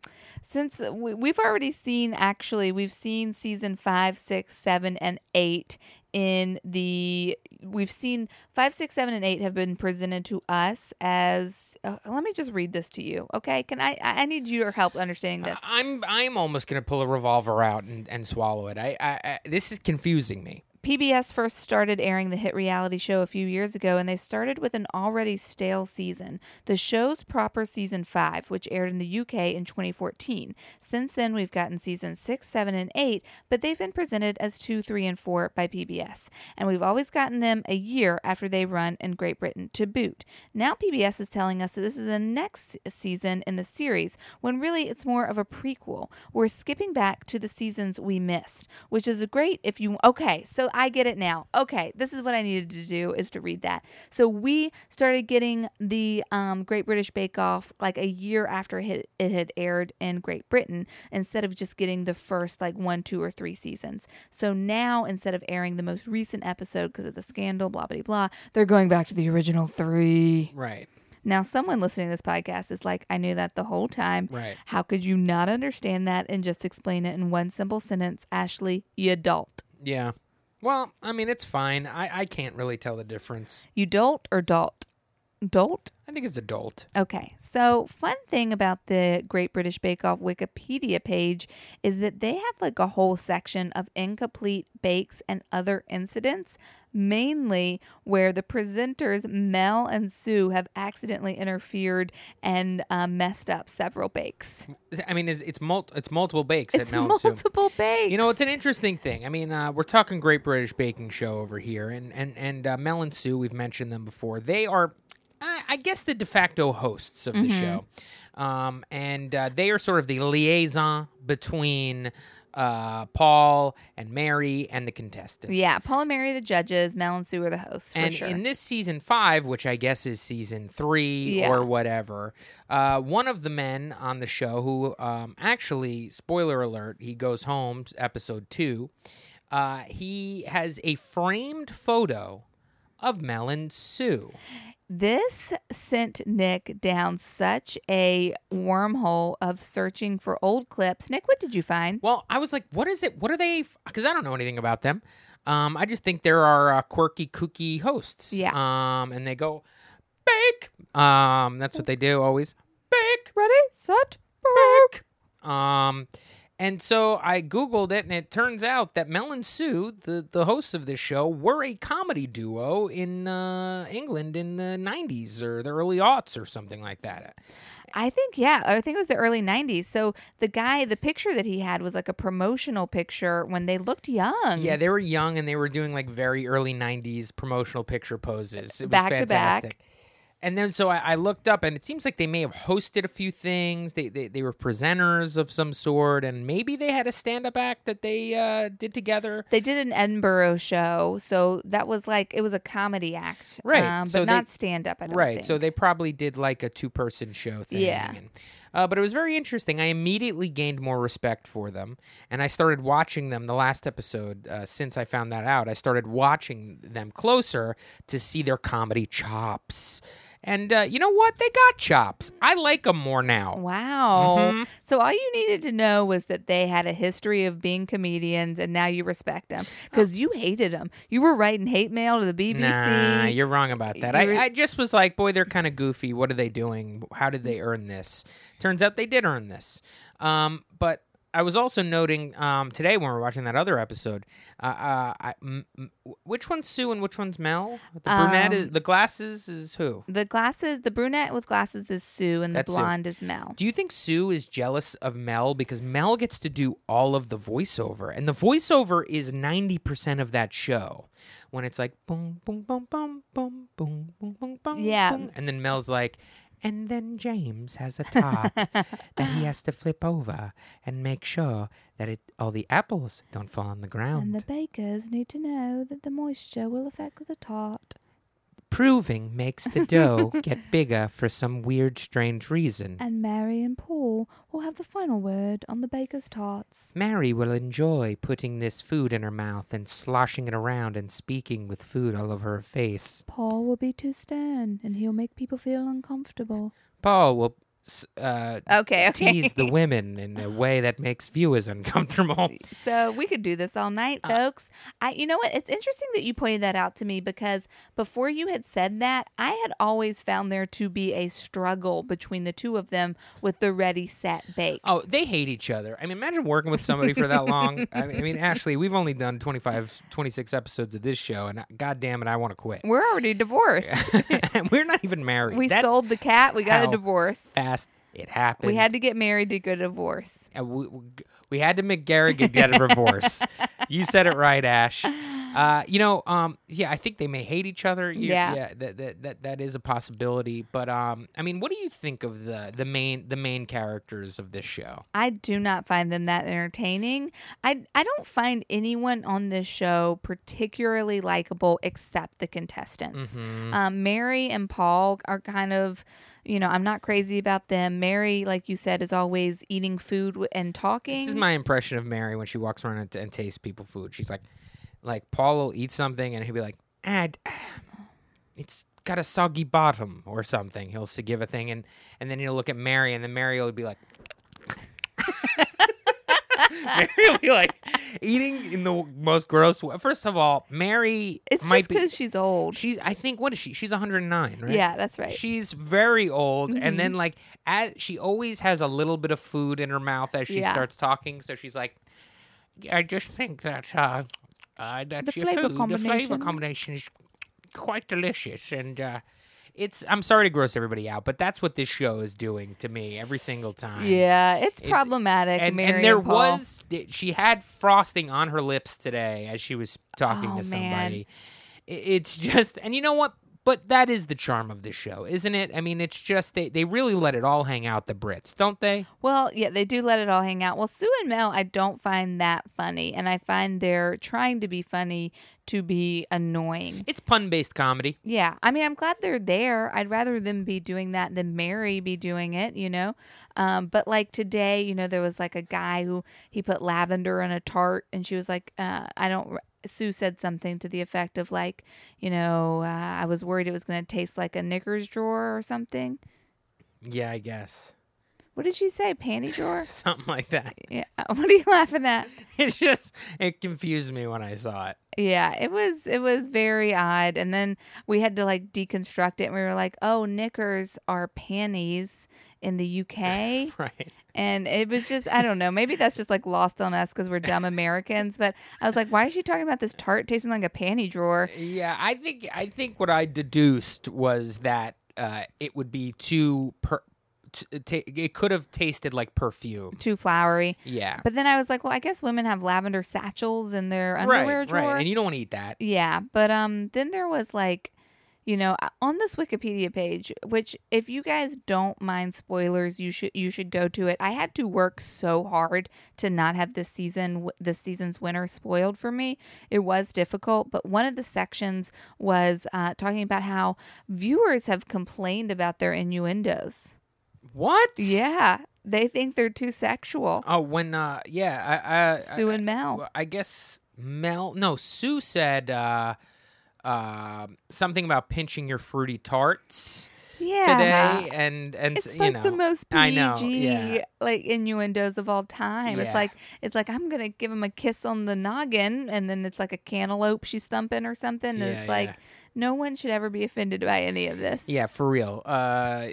[SPEAKER 2] since we, we've already seen, actually, we've seen season five, six, seven, and eight in the. We've seen five, six, seven, and eight have been presented to us as. Uh, let me just read this to you, okay? Can I? I I need your help understanding this.
[SPEAKER 1] I'm I'm almost gonna pull a revolver out and, and swallow it. I, I, I this is confusing me.
[SPEAKER 2] PBS first started airing the hit reality show a few years ago, and they started with an already stale season. The show's proper season five, which aired in the UK in 2014. Since then, we've gotten season six, seven, and eight, but they've been presented as two, three, and four by PBS. And we've always gotten them a year after they run in Great Britain to boot. Now, PBS is telling us that this is the next season in the series, when really it's more of a prequel. We're skipping back to the seasons we missed, which is great if you. Okay, so I get it now. Okay, this is what I needed to do is to read that. So we started getting the um, Great British Bake Off like a year after it, it had aired in Great Britain, instead of just getting the first like one, two, or three seasons. So now instead of airing the most recent episode because of the scandal, blah blah blah, they're going back to the original three.
[SPEAKER 1] Right.
[SPEAKER 2] Now, someone listening to this podcast is like, I knew that the whole time.
[SPEAKER 1] Right.
[SPEAKER 2] How could you not understand that and just explain it in one simple sentence? Ashley, you adult.
[SPEAKER 1] Yeah. Well, I mean, it's fine. I, I can't really tell the difference.
[SPEAKER 2] You dolt or dolt? Dolt?
[SPEAKER 1] I think it's adult.
[SPEAKER 2] Okay. So, fun thing about the Great British Bake Off Wikipedia page is that they have like a whole section of incomplete bakes and other incidents, mainly where the presenters Mel and Sue have accidentally interfered and um, messed up several bakes.
[SPEAKER 1] I mean, it's it's, mul- it's multiple bakes
[SPEAKER 2] It's
[SPEAKER 1] at Mel and Sue.
[SPEAKER 2] multiple bakes.
[SPEAKER 1] You know, it's an interesting thing. I mean, uh, we're talking Great British Baking Show over here, and and and uh, Mel and Sue. We've mentioned them before. They are, I, I guess, the de facto hosts of the show, um, and uh, they are sort of the liaison between uh, Paul and Mary and the contestants.
[SPEAKER 2] Yeah, Paul and Mary, the judges, Mel and Sue are the hosts for
[SPEAKER 1] and
[SPEAKER 2] sure.
[SPEAKER 1] in this season five, which I guess is season three
[SPEAKER 2] Yeah.
[SPEAKER 1] or whatever, uh, one of the men on the show who um, actually, spoiler alert, he goes home, episode two, uh, he has a framed photo of Mel and Sue.
[SPEAKER 2] this sent Nick down such a wormhole of searching for old clips. Nick, what did you find?
[SPEAKER 1] Well, I was like, what is it? What are they? Because I don't know anything about them. Um, I just think there are uh, quirky, kooky hosts.
[SPEAKER 2] Yeah.
[SPEAKER 1] Um, and they go, bake. Um, that's what they do always. Bake.
[SPEAKER 2] Ready, set,
[SPEAKER 1] Bake. Um, and so I googled it, and it turns out that Mel and Sue, the the hosts of this show, were a comedy duo in uh, England in the '90s or the early aughts or something like that.
[SPEAKER 2] I think yeah, I think it was the early '90s. So the guy, the picture that he had was like a promotional picture when they looked young.
[SPEAKER 1] Yeah, they were young and they were doing like very early '90s promotional picture poses. It was
[SPEAKER 2] Back to back.
[SPEAKER 1] And then so I, I looked up, and it seems like they may have hosted a few things. They they, they were presenters of some sort, and maybe they had a stand up act that they uh, did together.
[SPEAKER 2] They did an Edinburgh show, so that was like it was a comedy act,
[SPEAKER 1] Right,
[SPEAKER 2] Um, but
[SPEAKER 1] so they-
[SPEAKER 2] not stand up. I don't
[SPEAKER 1] Right.
[SPEAKER 2] think.
[SPEAKER 1] So they probably did like a two person show thing.
[SPEAKER 2] Yeah.
[SPEAKER 1] and- uh, but it was very interesting. I immediately gained more respect for them, and I started watching them. The last episode, uh, since I found that out, I started watching them closer to see their comedy chops. And uh, you know what? They got chops. I like them more now.
[SPEAKER 2] Wow.
[SPEAKER 1] Mhm.
[SPEAKER 2] So all you needed to know was that they had a history of being comedians, and now you respect them because you hated them. You were writing hate mail to the BBC.
[SPEAKER 1] Nah, you're wrong about that.
[SPEAKER 2] Were-
[SPEAKER 1] I, I just was like, boy, they're kind of goofy. What are they doing? How did they earn this? Turns out they did earn this. Um, but I was also noting um, today when we were watching that other episode. Uh, uh, I, m- m- which one's Sue and which one's Mel? The brunette, is,
[SPEAKER 2] Um,
[SPEAKER 1] the glasses is who?
[SPEAKER 2] The glasses, the brunette with glasses is Sue, and the
[SPEAKER 1] That's Sue.
[SPEAKER 2] blonde is Mel.
[SPEAKER 1] Do you think Sue is jealous of Mel because Mel gets to do all of the voiceover, and the voiceover is ninety percent of that show? When it's like boom, boom, boom, boom, boom, boom, boom, boom, boom,
[SPEAKER 2] Yeah.
[SPEAKER 1] boom, and then Mel's like, and then James has a tart that he has to flip over and make sure that it all the apples don't fall on the ground,
[SPEAKER 2] And the bakers need to know that the moisture will affect the tart.
[SPEAKER 1] Proving makes the dough get bigger for some weird, strange reason.
[SPEAKER 2] And Mary and Paul will have the final word on the baker's tarts.
[SPEAKER 1] Mary will enjoy putting this food in her mouth and sloshing it around and speaking with food all over her face.
[SPEAKER 2] Paul will be too stern, and he'll make people feel uncomfortable.
[SPEAKER 1] Paul will uh,
[SPEAKER 2] Okay, okay.
[SPEAKER 1] tease the women in a way that makes viewers uncomfortable.
[SPEAKER 2] So we could do this all night, folks. I, you know what? It's interesting that you pointed that out to me because before you had said that, I had always found there to be a struggle between the two of them with the ready, set, bake.
[SPEAKER 1] Oh, they hate each other. I mean, imagine working with somebody for that long. I mean, I mean, Ashley, we've only done 25, 26 episodes of this show, and God damn it, I want to quit.
[SPEAKER 2] We're already divorced.
[SPEAKER 1] and we're not even married.
[SPEAKER 2] we
[SPEAKER 1] That's
[SPEAKER 2] sold the cat. We got a divorce.
[SPEAKER 1] fast it happened.
[SPEAKER 2] We had to get married to get a divorce.
[SPEAKER 1] And we, we- we had to make Garrigan get a divorce. you said it right, Ash. Uh, you know, um, yeah, I think they may hate each other. You-
[SPEAKER 2] Yeah.
[SPEAKER 1] that, that that that is a possibility. But um, I mean, what do you think of the the main the main characters of this show?
[SPEAKER 2] I do not find them that entertaining. I I don't find anyone on this show particularly likable except the contestants.
[SPEAKER 1] Mm-hmm.
[SPEAKER 2] Um, Mary and Paul are kind of, you know, I'm not crazy about them. Mary, like you said, is always eating food and talking.
[SPEAKER 1] This is my impression of Mary when she walks around and, and tastes people food. She's like, like Paul will eat something and he'll be like, ah, it's got a soggy bottom or something. He'll give a thing and and then he'll look at Mary and then Mary will be like. Mary will be like eating in the most gross way. First of all, Mary
[SPEAKER 2] it's
[SPEAKER 1] might
[SPEAKER 2] just because she's old.
[SPEAKER 1] She's. I think. What is she? She's 109, right?
[SPEAKER 2] Yeah, that's right.
[SPEAKER 1] She's very old, and then like as she always has a little bit of food in her mouth as she
[SPEAKER 2] Yeah.
[SPEAKER 1] starts talking. So she's like, "I just think that uh, uh that
[SPEAKER 2] The flavor
[SPEAKER 1] food, the flavor
[SPEAKER 2] combination.
[SPEAKER 1] combination is quite delicious." And uh, it's. I'm sorry to gross everybody out, but that's what this show is doing to me every single time.
[SPEAKER 2] yeah, it's,
[SPEAKER 1] It's-
[SPEAKER 2] problematic.
[SPEAKER 1] And, and there
[SPEAKER 2] Paul.
[SPEAKER 1] was she had frosting on her lips today as she was talking
[SPEAKER 2] Oh,
[SPEAKER 1] to somebody. I- It's just and you know what? But that is the charm of the show, isn't it? I mean, it's just they, they really let it all hang out the Brits, don't they?
[SPEAKER 2] Well, yeah, they do let it all hang out. Well, Sue and Mel, I don't find that funny, and I find they're trying to be funny to be annoying.
[SPEAKER 1] It's pun based comedy.
[SPEAKER 2] Yeah, I mean, I'm glad they're there. I'd rather them be doing that than Mary be doing it, you know. Um, but like today, you know, there was like a guy who he put lavender in a tart, and she was like, uh, "I don't." Sue said something to the effect of like, you know, uh, I was worried it was going to taste like a knickers drawer or something.
[SPEAKER 1] Yeah, I guess
[SPEAKER 2] What did she say? Panty drawer?
[SPEAKER 1] something like that.
[SPEAKER 2] Yeah. What are you laughing at?
[SPEAKER 1] It's just it confused me when I saw it.
[SPEAKER 2] Yeah, it was it was very odd. And then we had to like deconstruct it and we were like, "Oh, knickers are panties in the UK."
[SPEAKER 1] Right.
[SPEAKER 2] And it was just I don't know, maybe that's just like lost on us cuz we're dumb Americans, but I was like, "Why is she talking about this tart tasting like a panty drawer?"
[SPEAKER 1] Yeah, I think I think what I deduced was that uh, it would be too per. T- ta- it could have tasted like perfume.
[SPEAKER 2] Too flowery.
[SPEAKER 1] Yeah.
[SPEAKER 2] But then I was like, "Well, I guess women have lavender satchels in their
[SPEAKER 1] right,
[SPEAKER 2] underwear drawer."
[SPEAKER 1] right, and you don't want to eat that.
[SPEAKER 2] Yeah, but um then there was like you know uh, on this Wikipedia page which if you guys don't mind spoilers you should you should go to it. I had to work so hard to not have this season this season's winner spoiled for me. It was difficult, but one of the sections was uh, talking about how viewers have complained about their innuendos.
[SPEAKER 1] What?
[SPEAKER 2] Yeah, they think they're too sexual.
[SPEAKER 1] Oh, when uh, yeah, I, I,
[SPEAKER 2] Sue
[SPEAKER 1] I,
[SPEAKER 2] and Mel.
[SPEAKER 1] I guess Mel. No, Sue said uh, uh, something about pinching your fruity tarts
[SPEAKER 2] Yeah.
[SPEAKER 1] today, and and
[SPEAKER 2] It's
[SPEAKER 1] you
[SPEAKER 2] like
[SPEAKER 1] know,
[SPEAKER 2] the most
[SPEAKER 1] I know,
[SPEAKER 2] PG
[SPEAKER 1] yeah.
[SPEAKER 2] like innuendos of all time.
[SPEAKER 1] Yeah.
[SPEAKER 2] It's like it's like I'm gonna give him a kiss on the noggin, and then it's like a cantaloupe she's thumping or something. And
[SPEAKER 1] Yeah,
[SPEAKER 2] it's like no one should ever be offended by any of this.
[SPEAKER 1] Yeah, for real. Uh,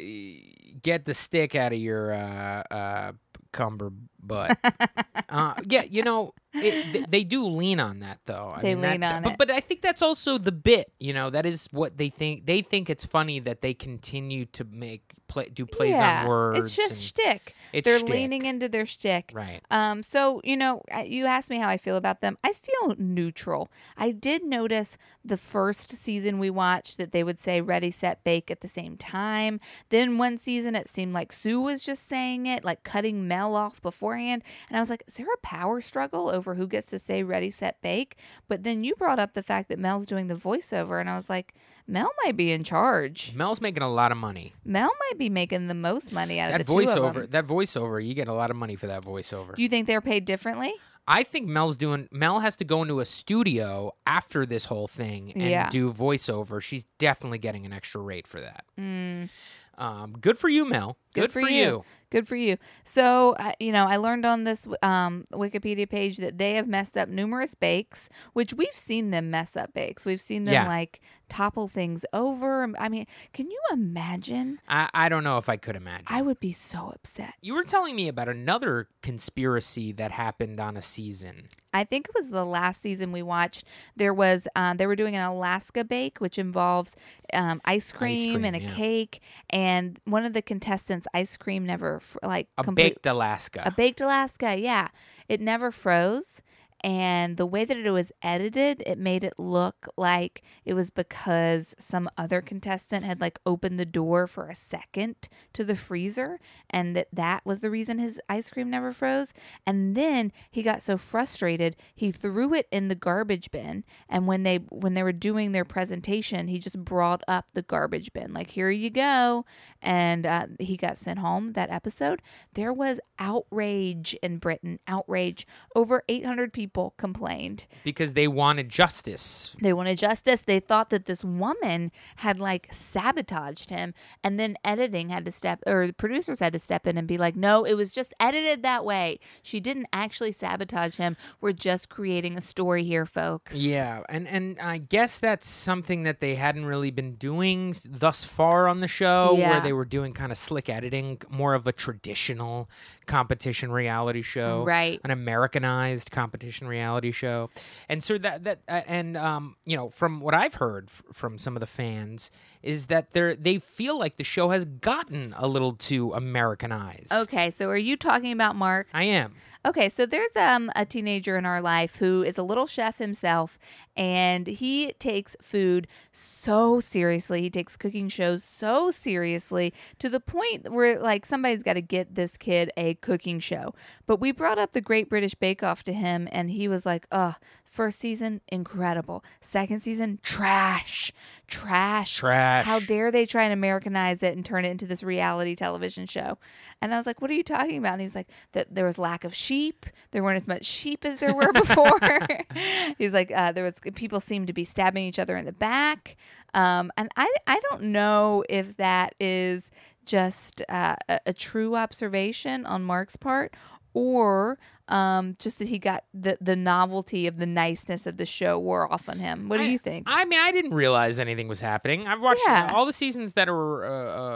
[SPEAKER 1] get the stick out of your uh, uh, cumberbutt. uh, yeah, you know, it, th- they do lean on that though. I
[SPEAKER 2] They
[SPEAKER 1] mean, that-
[SPEAKER 2] lean on
[SPEAKER 1] but,
[SPEAKER 2] it.
[SPEAKER 1] But I think that's also the bit. You know, that is what they think. They think it's funny that they continue to make play do plays
[SPEAKER 2] yeah,
[SPEAKER 1] on words.
[SPEAKER 2] It's just shtick.
[SPEAKER 1] It's
[SPEAKER 2] They're
[SPEAKER 1] shtick.
[SPEAKER 2] leaning into their shtick.
[SPEAKER 1] right.
[SPEAKER 2] Um, so you know, you asked me how I feel about them. I feel neutral. I did notice the first season we watched that they would say "ready, set, bake" at the same time. Then one season it seemed like Sue was just saying it, like cutting Mel off beforehand, and I was like, "Is there a power struggle over who gets to say "ready, set, bake"?" But then you brought up the fact that Mel's doing the voiceover, and I was like, Mel might be in charge.
[SPEAKER 1] Mel's making a lot of money.
[SPEAKER 2] Mel might be making the most money out
[SPEAKER 1] That
[SPEAKER 2] of the two of
[SPEAKER 1] voiceover,
[SPEAKER 2] them.
[SPEAKER 1] that voiceover, you get a lot of money for that voiceover.
[SPEAKER 2] Do you think they're paid differently?
[SPEAKER 1] I think Mel's doing. Mel has to go into a studio after this whole thing and
[SPEAKER 2] Yeah.
[SPEAKER 1] do voiceover. She's definitely getting an extra rate for that.
[SPEAKER 2] Mm.
[SPEAKER 1] Um, good for you, Mel. Good,
[SPEAKER 2] for you. Good for you. So, uh, you know, I learned on this um, Wikipedia page that they have messed up numerous bakes, which we've seen them mess up bakes. We've seen them
[SPEAKER 1] Yeah.
[SPEAKER 2] like topple things over. I mean, can you imagine?
[SPEAKER 1] I, I don't know if I could imagine.
[SPEAKER 2] I would be so upset.
[SPEAKER 1] you were telling me about another conspiracy that happened on a season.
[SPEAKER 2] I think it was the last season we watched. There was um, they were doing an Alaska bake, which involves um, ice, cream
[SPEAKER 1] cream,
[SPEAKER 2] and a
[SPEAKER 1] yeah.
[SPEAKER 2] cake, and one of the contestants' ice cream never fr- like
[SPEAKER 1] A
[SPEAKER 2] complete-
[SPEAKER 1] baked Alaska.
[SPEAKER 2] A baked Alaska, yeah. It never froze. And the way that it was edited, it made it look like it was because some other contestant had like opened the door for a second to the freezer and that that was the reason his ice cream never froze. And then he got so frustrated, he threw it in the garbage bin. And when they when they were doing their presentation, he just brought up the garbage bin like, "Here you go." And uh, he got sent home that episode. There was outrage in Britain. Outrage. Over 800 people complained.
[SPEAKER 1] because they wanted justice.
[SPEAKER 2] They wanted justice. They thought that this woman had like sabotaged him, and then editing had to step, or the producers had to step in and be like, "No, it was just edited that way. She didn't actually sabotage him. We're just creating a story here, folks."
[SPEAKER 1] Yeah, and and I guess that's something that they hadn't really been doing thus far on the show,
[SPEAKER 2] Yeah.
[SPEAKER 1] where they were doing kind of slick editing, more of a traditional competition reality show,
[SPEAKER 2] Right.
[SPEAKER 1] An Americanized competition reality show, and so that that uh, and um you know from what I've heard f- from some of the fans is that they're they feel like the show has gotten a little too Americanized.
[SPEAKER 2] Okay, so are you talking about Mark?
[SPEAKER 1] I am.
[SPEAKER 2] Okay, so there's um, a teenager in our life who is a little chef himself, and he takes food so seriously. He takes cooking shows so seriously to the point where, like, somebody's got to get this kid a cooking show. But we brought up the Great British Bake Off to him, and he was like, ugh, first season, incredible. Second season, trash. Trash.
[SPEAKER 1] Trash.
[SPEAKER 2] How dare they try and Americanize it and turn it into this reality television show? And I was like, "What are you talking about?" And he was like, "That there was lack of sheep. There weren't as much sheep as there were before." He's like, uh, "There was people seemed to be stabbing each other in the back." Um, and I I don't know if that is just uh, a, a true observation on Mark's part or um, just that he got the the novelty of the niceness of the show wore off on him. What do
[SPEAKER 1] I-
[SPEAKER 2] you think?
[SPEAKER 1] I mean, I didn't realize anything was happening. I've watched
[SPEAKER 2] Yeah.
[SPEAKER 1] all the seasons that are, uh,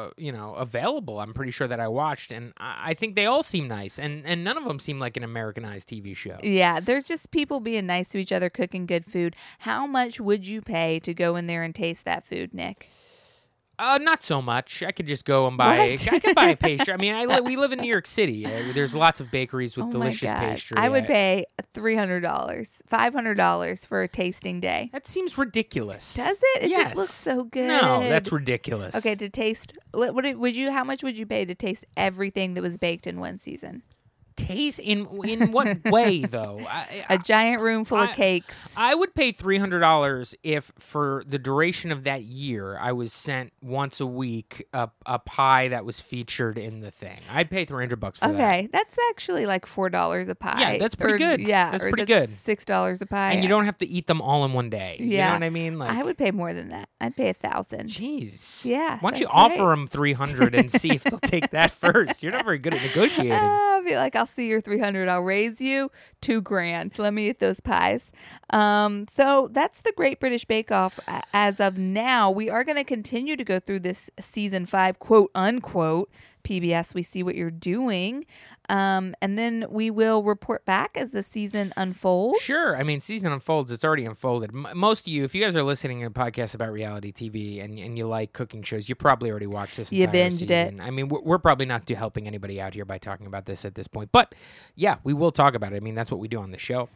[SPEAKER 1] uh, you know, available. I'm pretty sure that I watched, and I, I think they all seem nice, and and none of them seem like an Americanized TV show.
[SPEAKER 2] Yeah, there's just people being nice to each other, cooking good food. How much would you pay to go in there and taste that food, Nick?
[SPEAKER 1] Uh, not so much. I could just go and buy.
[SPEAKER 2] What?
[SPEAKER 1] I could buy a pastry. I mean, I li- we live in New York City. Uh, there's lots of bakeries with
[SPEAKER 2] oh
[SPEAKER 1] delicious pastry.
[SPEAKER 2] I would pay three hundred dollars, five hundred dollars for a tasting day.
[SPEAKER 1] That seems ridiculous.
[SPEAKER 2] Does it? It
[SPEAKER 1] Yes.
[SPEAKER 2] just looks so good.
[SPEAKER 1] No, that's ridiculous.
[SPEAKER 2] okay to taste. What would you? How much would you pay to taste everything that was baked in one season?
[SPEAKER 1] Taste in in what way though? I,
[SPEAKER 2] A giant room full of cakes.
[SPEAKER 1] I would pay three hundred dollars if, for the duration of that year, I was sent once a week a, a pie that was featured in the thing. I'd pay three hundred bucks for that.
[SPEAKER 2] Okay, that's actually like four dollars a pie.
[SPEAKER 1] Yeah, that's pretty
[SPEAKER 2] Or-
[SPEAKER 1] good.
[SPEAKER 2] Yeah,
[SPEAKER 1] That's pretty good.
[SPEAKER 2] Six dollars a pie.
[SPEAKER 1] And you don't have to eat them all in one day. You know
[SPEAKER 2] Yeah.
[SPEAKER 1] what I mean? Like,
[SPEAKER 2] I would pay more than that. I'd pay a thousand.
[SPEAKER 1] jeez.
[SPEAKER 2] Yeah,
[SPEAKER 1] Why don't you offer
[SPEAKER 2] right.
[SPEAKER 1] them three hundred and see if they'll take that first? You're not very good at negotiating.
[SPEAKER 2] I'll be like, I'll see your 300. I'll raise you two grand. Let me eat those pies. Um, so that's the Great British Bake Off uh, as of now. We are going to continue to go through this season five, quote unquote, PBS, we see what you're doing. Um, and then we will report back as the season unfolds.
[SPEAKER 1] Sure. I mean, season unfolds. It's already unfolded. M- most of you, if you guys are listening to a podcast about reality TV and, and you like cooking shows, you probably already watched this.
[SPEAKER 2] You binged it.
[SPEAKER 1] I mean, we're, we're probably not helping anybody out here by talking about this at this point, but yeah, we will talk about it. I mean, that's what we do on the show,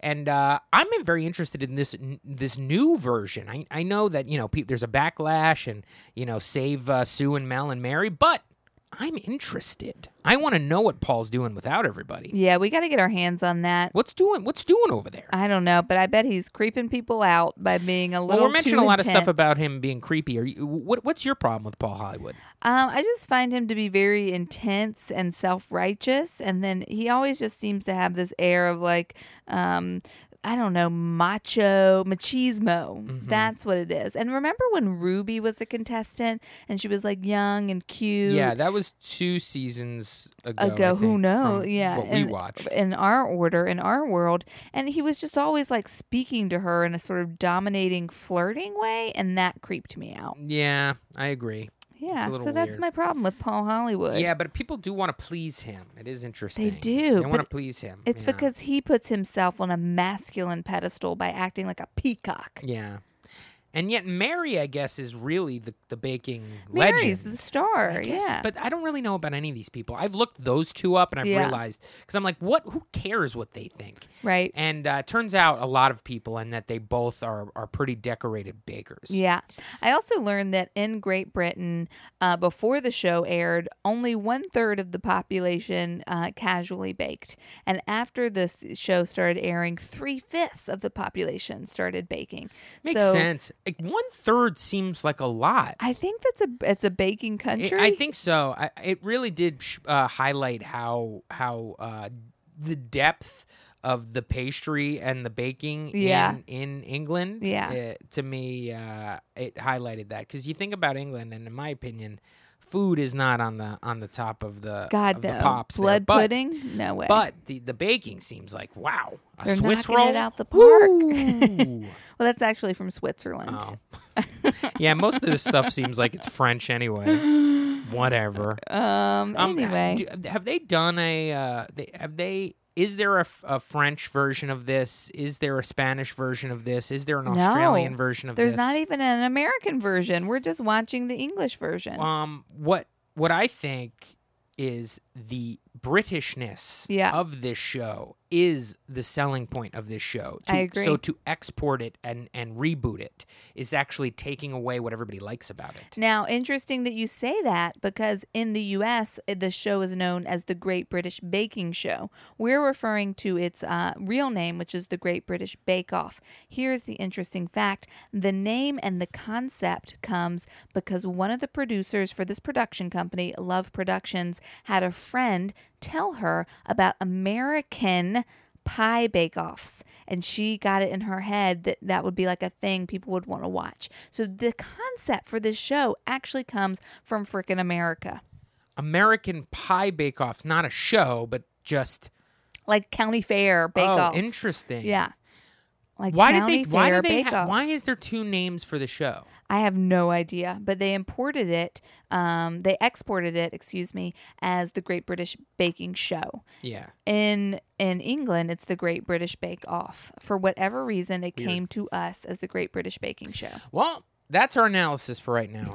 [SPEAKER 1] and uh, I'm very interested in this n- this new version. I I know that you know pe- there's a backlash and you know save uh, Sue and Mel and Mary, but I'm interested. I want to know what Paul's doing without everybody.
[SPEAKER 2] Yeah, we got to get our hands on that.
[SPEAKER 1] What's doing? What's doing over there?
[SPEAKER 2] I don't know, but I bet he's creeping people out by being a little.
[SPEAKER 1] Well, we're mentioning a lot of stuff about him being creepy. Are you? What, what's your problem with Paul Hollywood?
[SPEAKER 2] Um, I just find him to be very intense and self righteous, and then he always just seems to have this air of like, um, I don't know, macho, machismo.
[SPEAKER 1] Mm-hmm.
[SPEAKER 2] That's what it is. And remember when Ruby was a contestant and she was like young and cute?
[SPEAKER 1] Yeah, that was two seasons ago.
[SPEAKER 2] Ago who knows yeah
[SPEAKER 1] what we
[SPEAKER 2] in-
[SPEAKER 1] watched.
[SPEAKER 2] in our order in our world and he was just always like speaking to her in a sort of dominating flirting way and that creeped me out
[SPEAKER 1] Yeah, I agree.
[SPEAKER 2] Yeah so that's
[SPEAKER 1] weird.
[SPEAKER 2] my problem with paul hollywood
[SPEAKER 1] Yeah, but people do want to please him. It is interesting.
[SPEAKER 2] They do,
[SPEAKER 1] They want to please him.
[SPEAKER 2] it's
[SPEAKER 1] yeah.
[SPEAKER 2] because he puts himself on a masculine pedestal by acting like a peacock
[SPEAKER 1] Yeah. And yet Mary, I guess, is really the, the baking legend.
[SPEAKER 2] mary's
[SPEAKER 1] legend.
[SPEAKER 2] the star
[SPEAKER 1] I guess,
[SPEAKER 2] yeah
[SPEAKER 1] But I don't really know about any of these people. I've looked those two up and I've
[SPEAKER 2] Yeah.
[SPEAKER 1] realized because I'm like, what? Who cares what they think?
[SPEAKER 2] right
[SPEAKER 1] And uh, it turns out a lot of people, and that they both are are pretty decorated bakers.
[SPEAKER 2] Yeah. I also learned that in Great Britain, uh, before the show aired, only one third of the population uh, casually baked. And after this show started airing, three fifths of the population started baking.
[SPEAKER 1] Makes sense. Like one third seems like a lot.
[SPEAKER 2] I think that's a it's a baking country.
[SPEAKER 1] I think so. I, it really did sh- uh, highlight how how uh, the depth of the pastry and the baking
[SPEAKER 2] Yeah.
[SPEAKER 1] in, in England.
[SPEAKER 2] Yeah.
[SPEAKER 1] uh, to me, uh, it highlighted that because you think about England, and in my opinion, food is not on the on the top of the
[SPEAKER 2] God
[SPEAKER 1] of the
[SPEAKER 2] no.
[SPEAKER 1] pops. there.
[SPEAKER 2] Blood
[SPEAKER 1] But-
[SPEAKER 2] pudding? No way.
[SPEAKER 1] But the, the baking seems like wow, a
[SPEAKER 2] They're
[SPEAKER 1] Swiss
[SPEAKER 2] knocking
[SPEAKER 1] roll
[SPEAKER 2] it out the park. Well, that's actually from Switzerland.
[SPEAKER 1] oh, yeah. Most of this stuff seems like it's French anyway. Whatever.
[SPEAKER 2] Um,
[SPEAKER 1] Um,
[SPEAKER 2] anyway.
[SPEAKER 1] do- have they done a? Uh, they, have they? Is there a, a, French version of this? Is there a Spanish version of this? Is there an
[SPEAKER 2] No.
[SPEAKER 1] Australian version of
[SPEAKER 2] There's
[SPEAKER 1] this?
[SPEAKER 2] There's not even an American version. We're just watching the English version.
[SPEAKER 1] Um, what what I think is the Britishness
[SPEAKER 2] Yeah.
[SPEAKER 1] of this show is the selling point of this show. To,
[SPEAKER 2] I agree.
[SPEAKER 1] So to export it and and reboot it is actually taking away what everybody likes about it.
[SPEAKER 2] Now, interesting that you say that because in the US, uh, the show is known as the Great British Baking Show. We're referring to its uh, real name, which is the Great British Bake Off. Here's the interesting fact the name and the concept comes because one of the producers for this production company, Love Productions, had a friend tell her about American pie bake offs and she got it in her head that that would be like a thing people would want to watch so the concept for this show actually comes from frickin' america
[SPEAKER 1] American Pie Bake Off's not a show, but just
[SPEAKER 2] like county fair bake offs.
[SPEAKER 1] oh, interesting.
[SPEAKER 2] yeah like
[SPEAKER 1] Why did
[SPEAKER 2] county
[SPEAKER 1] they? Why
[SPEAKER 2] fair
[SPEAKER 1] did they? Ha- why is there two names for the show?
[SPEAKER 2] I have no idea, but they imported it. Um, they exported it, excuse me, as the Great British Baking Show.
[SPEAKER 1] Yeah.
[SPEAKER 2] in in England, it's the Great British Bake Off. For whatever reason, it came to us as the Great British Baking Show.
[SPEAKER 1] Well, that's our analysis for right now.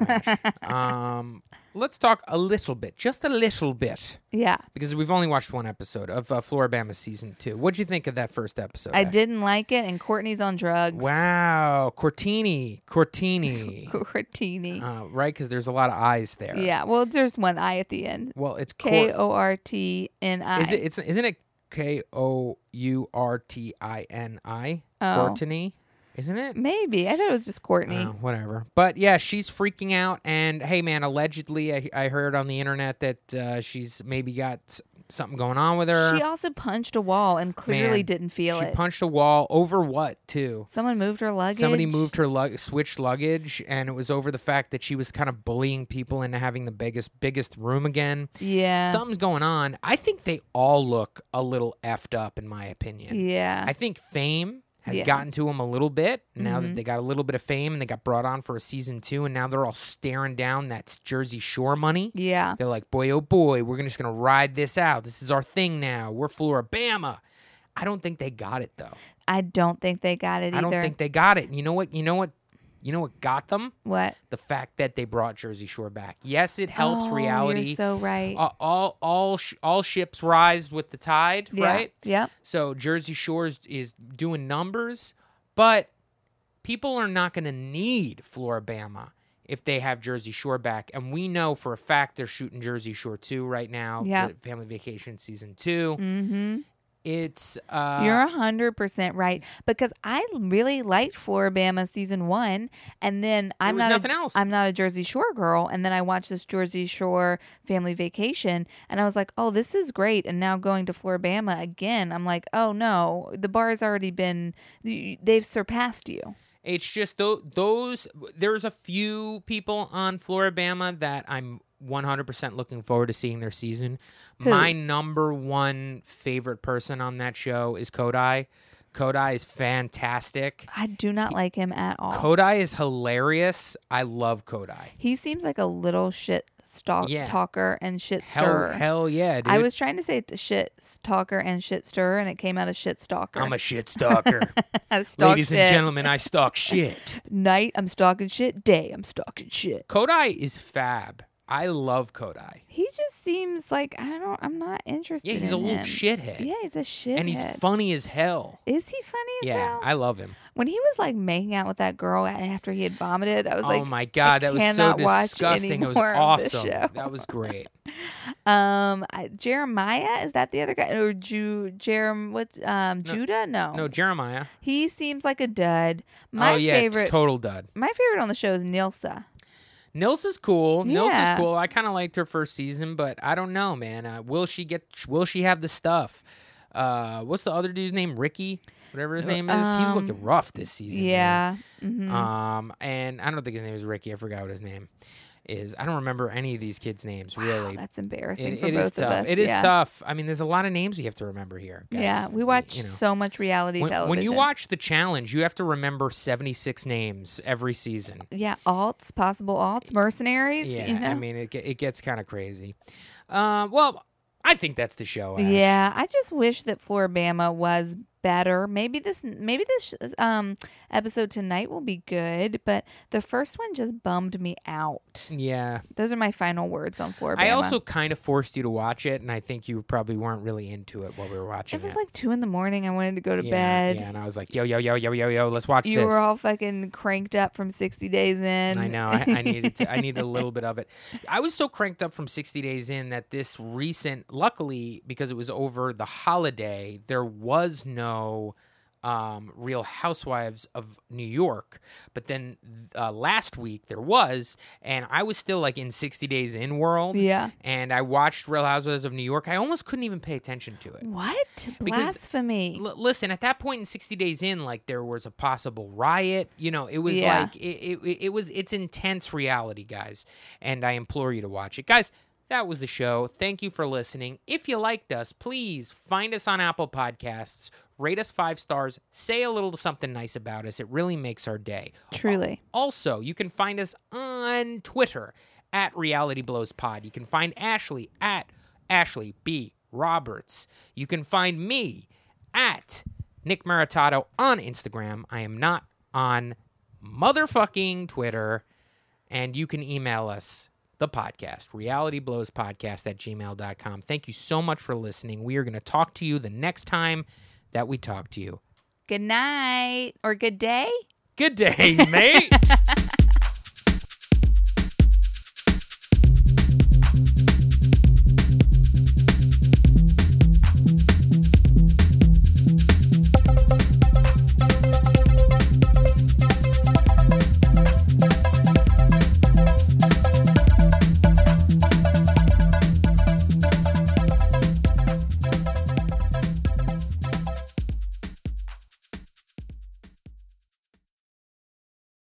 [SPEAKER 1] Um, let's talk a little bit, just a little bit,
[SPEAKER 2] Yeah,
[SPEAKER 1] because we've only watched one episode of uh, Floribama season two. What'd you think of that first episode?
[SPEAKER 2] I
[SPEAKER 1] Ash?
[SPEAKER 2] didn't like it, and Kortni's on drugs.
[SPEAKER 1] Wow, Cortini, Cortini,
[SPEAKER 2] Cortini.
[SPEAKER 1] uh, right? Because there's a lot of eyes there.
[SPEAKER 2] yeah, well, there's one I at the end.
[SPEAKER 1] Well, it's
[SPEAKER 2] K O R T N I.
[SPEAKER 1] Is it? It's isn't it K O U R T I N I?
[SPEAKER 2] Oh.
[SPEAKER 1] Cortini, isn't it?
[SPEAKER 2] Maybe I thought it was just Courtney.
[SPEAKER 1] Uh, whatever. But yeah, she's freaking out. And hey, man, allegedly, I, I heard on the internet that uh, she's maybe got s- something going on with her.
[SPEAKER 2] She also punched a wall and clearly
[SPEAKER 1] Man,
[SPEAKER 2] didn't feel it.
[SPEAKER 1] she
[SPEAKER 2] it.
[SPEAKER 1] punched a wall over what too?
[SPEAKER 2] Someone moved her luggage.
[SPEAKER 1] Somebody moved her lug- switched luggage, and it was over the fact that she was kind of bullying people into having the biggest biggest room again.
[SPEAKER 2] Yeah.
[SPEAKER 1] Something's going on. I think they all look a little effed up, in my opinion.
[SPEAKER 2] yeah.
[SPEAKER 1] I think Fame has
[SPEAKER 2] Yeah.
[SPEAKER 1] gotten to them a little bit. Now
[SPEAKER 2] Mhm.
[SPEAKER 1] that they got a little bit of fame and they got brought on for a season two, and now they're all staring down that Jersey Shore money.
[SPEAKER 2] Yeah.
[SPEAKER 1] They're like, boy, oh boy, we're just gonna ride this out. This is our thing now. We're Floribama. I don't think they got it though.
[SPEAKER 2] I don't think they got it either.
[SPEAKER 1] I don't think they got it. You know what? You know what? You know what got them?
[SPEAKER 2] what
[SPEAKER 1] The fact that they brought Jersey Shore back. Yes, it helps
[SPEAKER 2] Oh,
[SPEAKER 1] reality.
[SPEAKER 2] You're so right.
[SPEAKER 1] Uh, all all sh- all ships rise with the tide,
[SPEAKER 2] yeah.
[SPEAKER 1] right?
[SPEAKER 2] Yep.
[SPEAKER 1] So Jersey Shore is, is doing numbers, but people are not going to need Floribama if they have Jersey Shore back. And we know for a fact they're shooting Jersey Shore 2 right now.
[SPEAKER 2] Yeah.
[SPEAKER 1] Family Vacation season 2.
[SPEAKER 2] Mm-hmm.
[SPEAKER 1] It's uh
[SPEAKER 2] You're a hundred percent right because I really liked Floribama season one, and then I'm not
[SPEAKER 1] nothing
[SPEAKER 2] a,
[SPEAKER 1] else.
[SPEAKER 2] I'm not a Jersey Shore girl, and then I watched this Jersey Shore family vacation, and I was like, oh, this is great. And now going to Floribama again, I'm like, oh no, the bar's already been they've surpassed you.
[SPEAKER 1] It's just tho- those. There's a few people on Floribama that I'm 100% looking forward to seeing their season.
[SPEAKER 2] Who?
[SPEAKER 1] My number one favorite person on that show is Codi. Codi is fantastic.
[SPEAKER 2] I do not like him at all.
[SPEAKER 1] Codi is hilarious. I love Codi.
[SPEAKER 2] he seems like a little shit stalk
[SPEAKER 1] Yeah.
[SPEAKER 2] talker and shit
[SPEAKER 1] Hell,
[SPEAKER 2] stirrer.
[SPEAKER 1] hell yeah, dude.
[SPEAKER 2] I was trying to say shit talker and shit stirrer, and it came out as shit stalker.
[SPEAKER 1] I'm a shit stalker.
[SPEAKER 2] Stalk
[SPEAKER 1] Ladies
[SPEAKER 2] shit.
[SPEAKER 1] and gentlemen, I stalk shit.
[SPEAKER 2] Night, I'm stalking shit. Day, I'm stalking shit.
[SPEAKER 1] Codi is fab. I love Codi.
[SPEAKER 2] He just seems like I don't. I'm not interested.
[SPEAKER 1] Yeah, he's
[SPEAKER 2] in
[SPEAKER 1] a little
[SPEAKER 2] him.
[SPEAKER 1] shithead.
[SPEAKER 2] Yeah, he's a shithead,
[SPEAKER 1] and he's funny as hell.
[SPEAKER 2] Is he funny as
[SPEAKER 1] Yeah,
[SPEAKER 2] hell?
[SPEAKER 1] I love him.
[SPEAKER 2] when he was like making out with that girl after he had vomited, I was
[SPEAKER 1] oh
[SPEAKER 2] like, "Oh
[SPEAKER 1] my god, that was so disgusting. It was
[SPEAKER 2] any more of this
[SPEAKER 1] awesome. That was great.
[SPEAKER 2] um, I- Jeremiah is that the other guy or Ju Jerem? What? Um, Judah? No,
[SPEAKER 1] No, Jeremiah.
[SPEAKER 2] he seems like a dud. My
[SPEAKER 1] oh yeah,
[SPEAKER 2] favorite.
[SPEAKER 1] total dud.
[SPEAKER 2] my favorite on the show is Nilsa.
[SPEAKER 1] Nils is cool. Nils is cool. I kind of liked her first season, but I don't know, man. Uh, will she get? Will she have the stuff? Uh, what's the other dude's name? Ricky, whatever his name is. He's
[SPEAKER 2] Um,
[SPEAKER 1] looking rough this season.
[SPEAKER 2] Yeah. hmm
[SPEAKER 1] Um, and I don't think his name is Ricky. I forgot what his name is. I don't remember any of these kids' names really.
[SPEAKER 2] That's embarrassing
[SPEAKER 1] It-
[SPEAKER 2] for
[SPEAKER 1] it
[SPEAKER 2] both
[SPEAKER 1] is
[SPEAKER 2] of
[SPEAKER 1] tough.
[SPEAKER 2] us.
[SPEAKER 1] It is
[SPEAKER 2] yeah.
[SPEAKER 1] tough. I mean, there's a lot of names you have to remember here. Guys.
[SPEAKER 2] Yeah, we watch
[SPEAKER 1] you know.
[SPEAKER 2] so much reality
[SPEAKER 1] When,
[SPEAKER 2] television.
[SPEAKER 1] when you watch the challenge, you have to remember 76 names every season.
[SPEAKER 2] yeah, alts, possible alts, mercenaries.
[SPEAKER 1] Yeah,
[SPEAKER 2] you know?
[SPEAKER 1] I mean, it, it gets kind of crazy. Uh, well, I think that's the show. Ash.
[SPEAKER 2] yeah. I just wish that Floribama was better. Maybe this, maybe this um episode tonight will be good, but the first one just bummed me out.
[SPEAKER 1] Yeah.
[SPEAKER 2] Those are my final words on Floribama.
[SPEAKER 1] I also kind of forced you to watch it, and I think you probably weren't really into it while we were watching
[SPEAKER 2] it was
[SPEAKER 1] it.
[SPEAKER 2] like two in the morning. I wanted to go to
[SPEAKER 1] yeah,
[SPEAKER 2] bed.
[SPEAKER 1] Yeah, and I was like, yo, yo, yo, yo, yo, yo, let's watch this.
[SPEAKER 2] You
[SPEAKER 1] this.
[SPEAKER 2] were all fucking cranked up from 60 days in.
[SPEAKER 1] I know. I, I needed to, I needed a little bit of it. I was so cranked up from 60 days in that this recent, luckily, because it was over the holiday, there was no um, Real Housewives of New York. But then uh, last week there was, and I was still like in 60 days in world.
[SPEAKER 2] Yeah.
[SPEAKER 1] And I watched Real Housewives of New York. I almost couldn't even pay attention to it.
[SPEAKER 2] What?
[SPEAKER 1] Because-
[SPEAKER 2] Blasphemy.
[SPEAKER 1] L- listen, at that point in 60 days in, like there was a possible riot. You know, it was
[SPEAKER 2] Yeah.
[SPEAKER 1] like it, it, it was it's intense reality, guys. And I implore you to watch it, guys. That was the show. Thank you for listening. If you liked us, please find us on Apple Podcasts, rate us five stars, say a little something nice about us. It really makes our day.
[SPEAKER 2] Truly.
[SPEAKER 1] Also, you can find us on Twitter at Reality Blows Pod. You can find Ashley at Ashley B. Roberts. You can find me at Nick Maritato on Instagram. I am not on motherfucking Twitter. And you can email us the podcast, realityblowspodcast at gmail.com. Thank you so much for listening. We are going to talk to you the next time that we talk to you.
[SPEAKER 2] Good night or good day.
[SPEAKER 1] Good day, mate.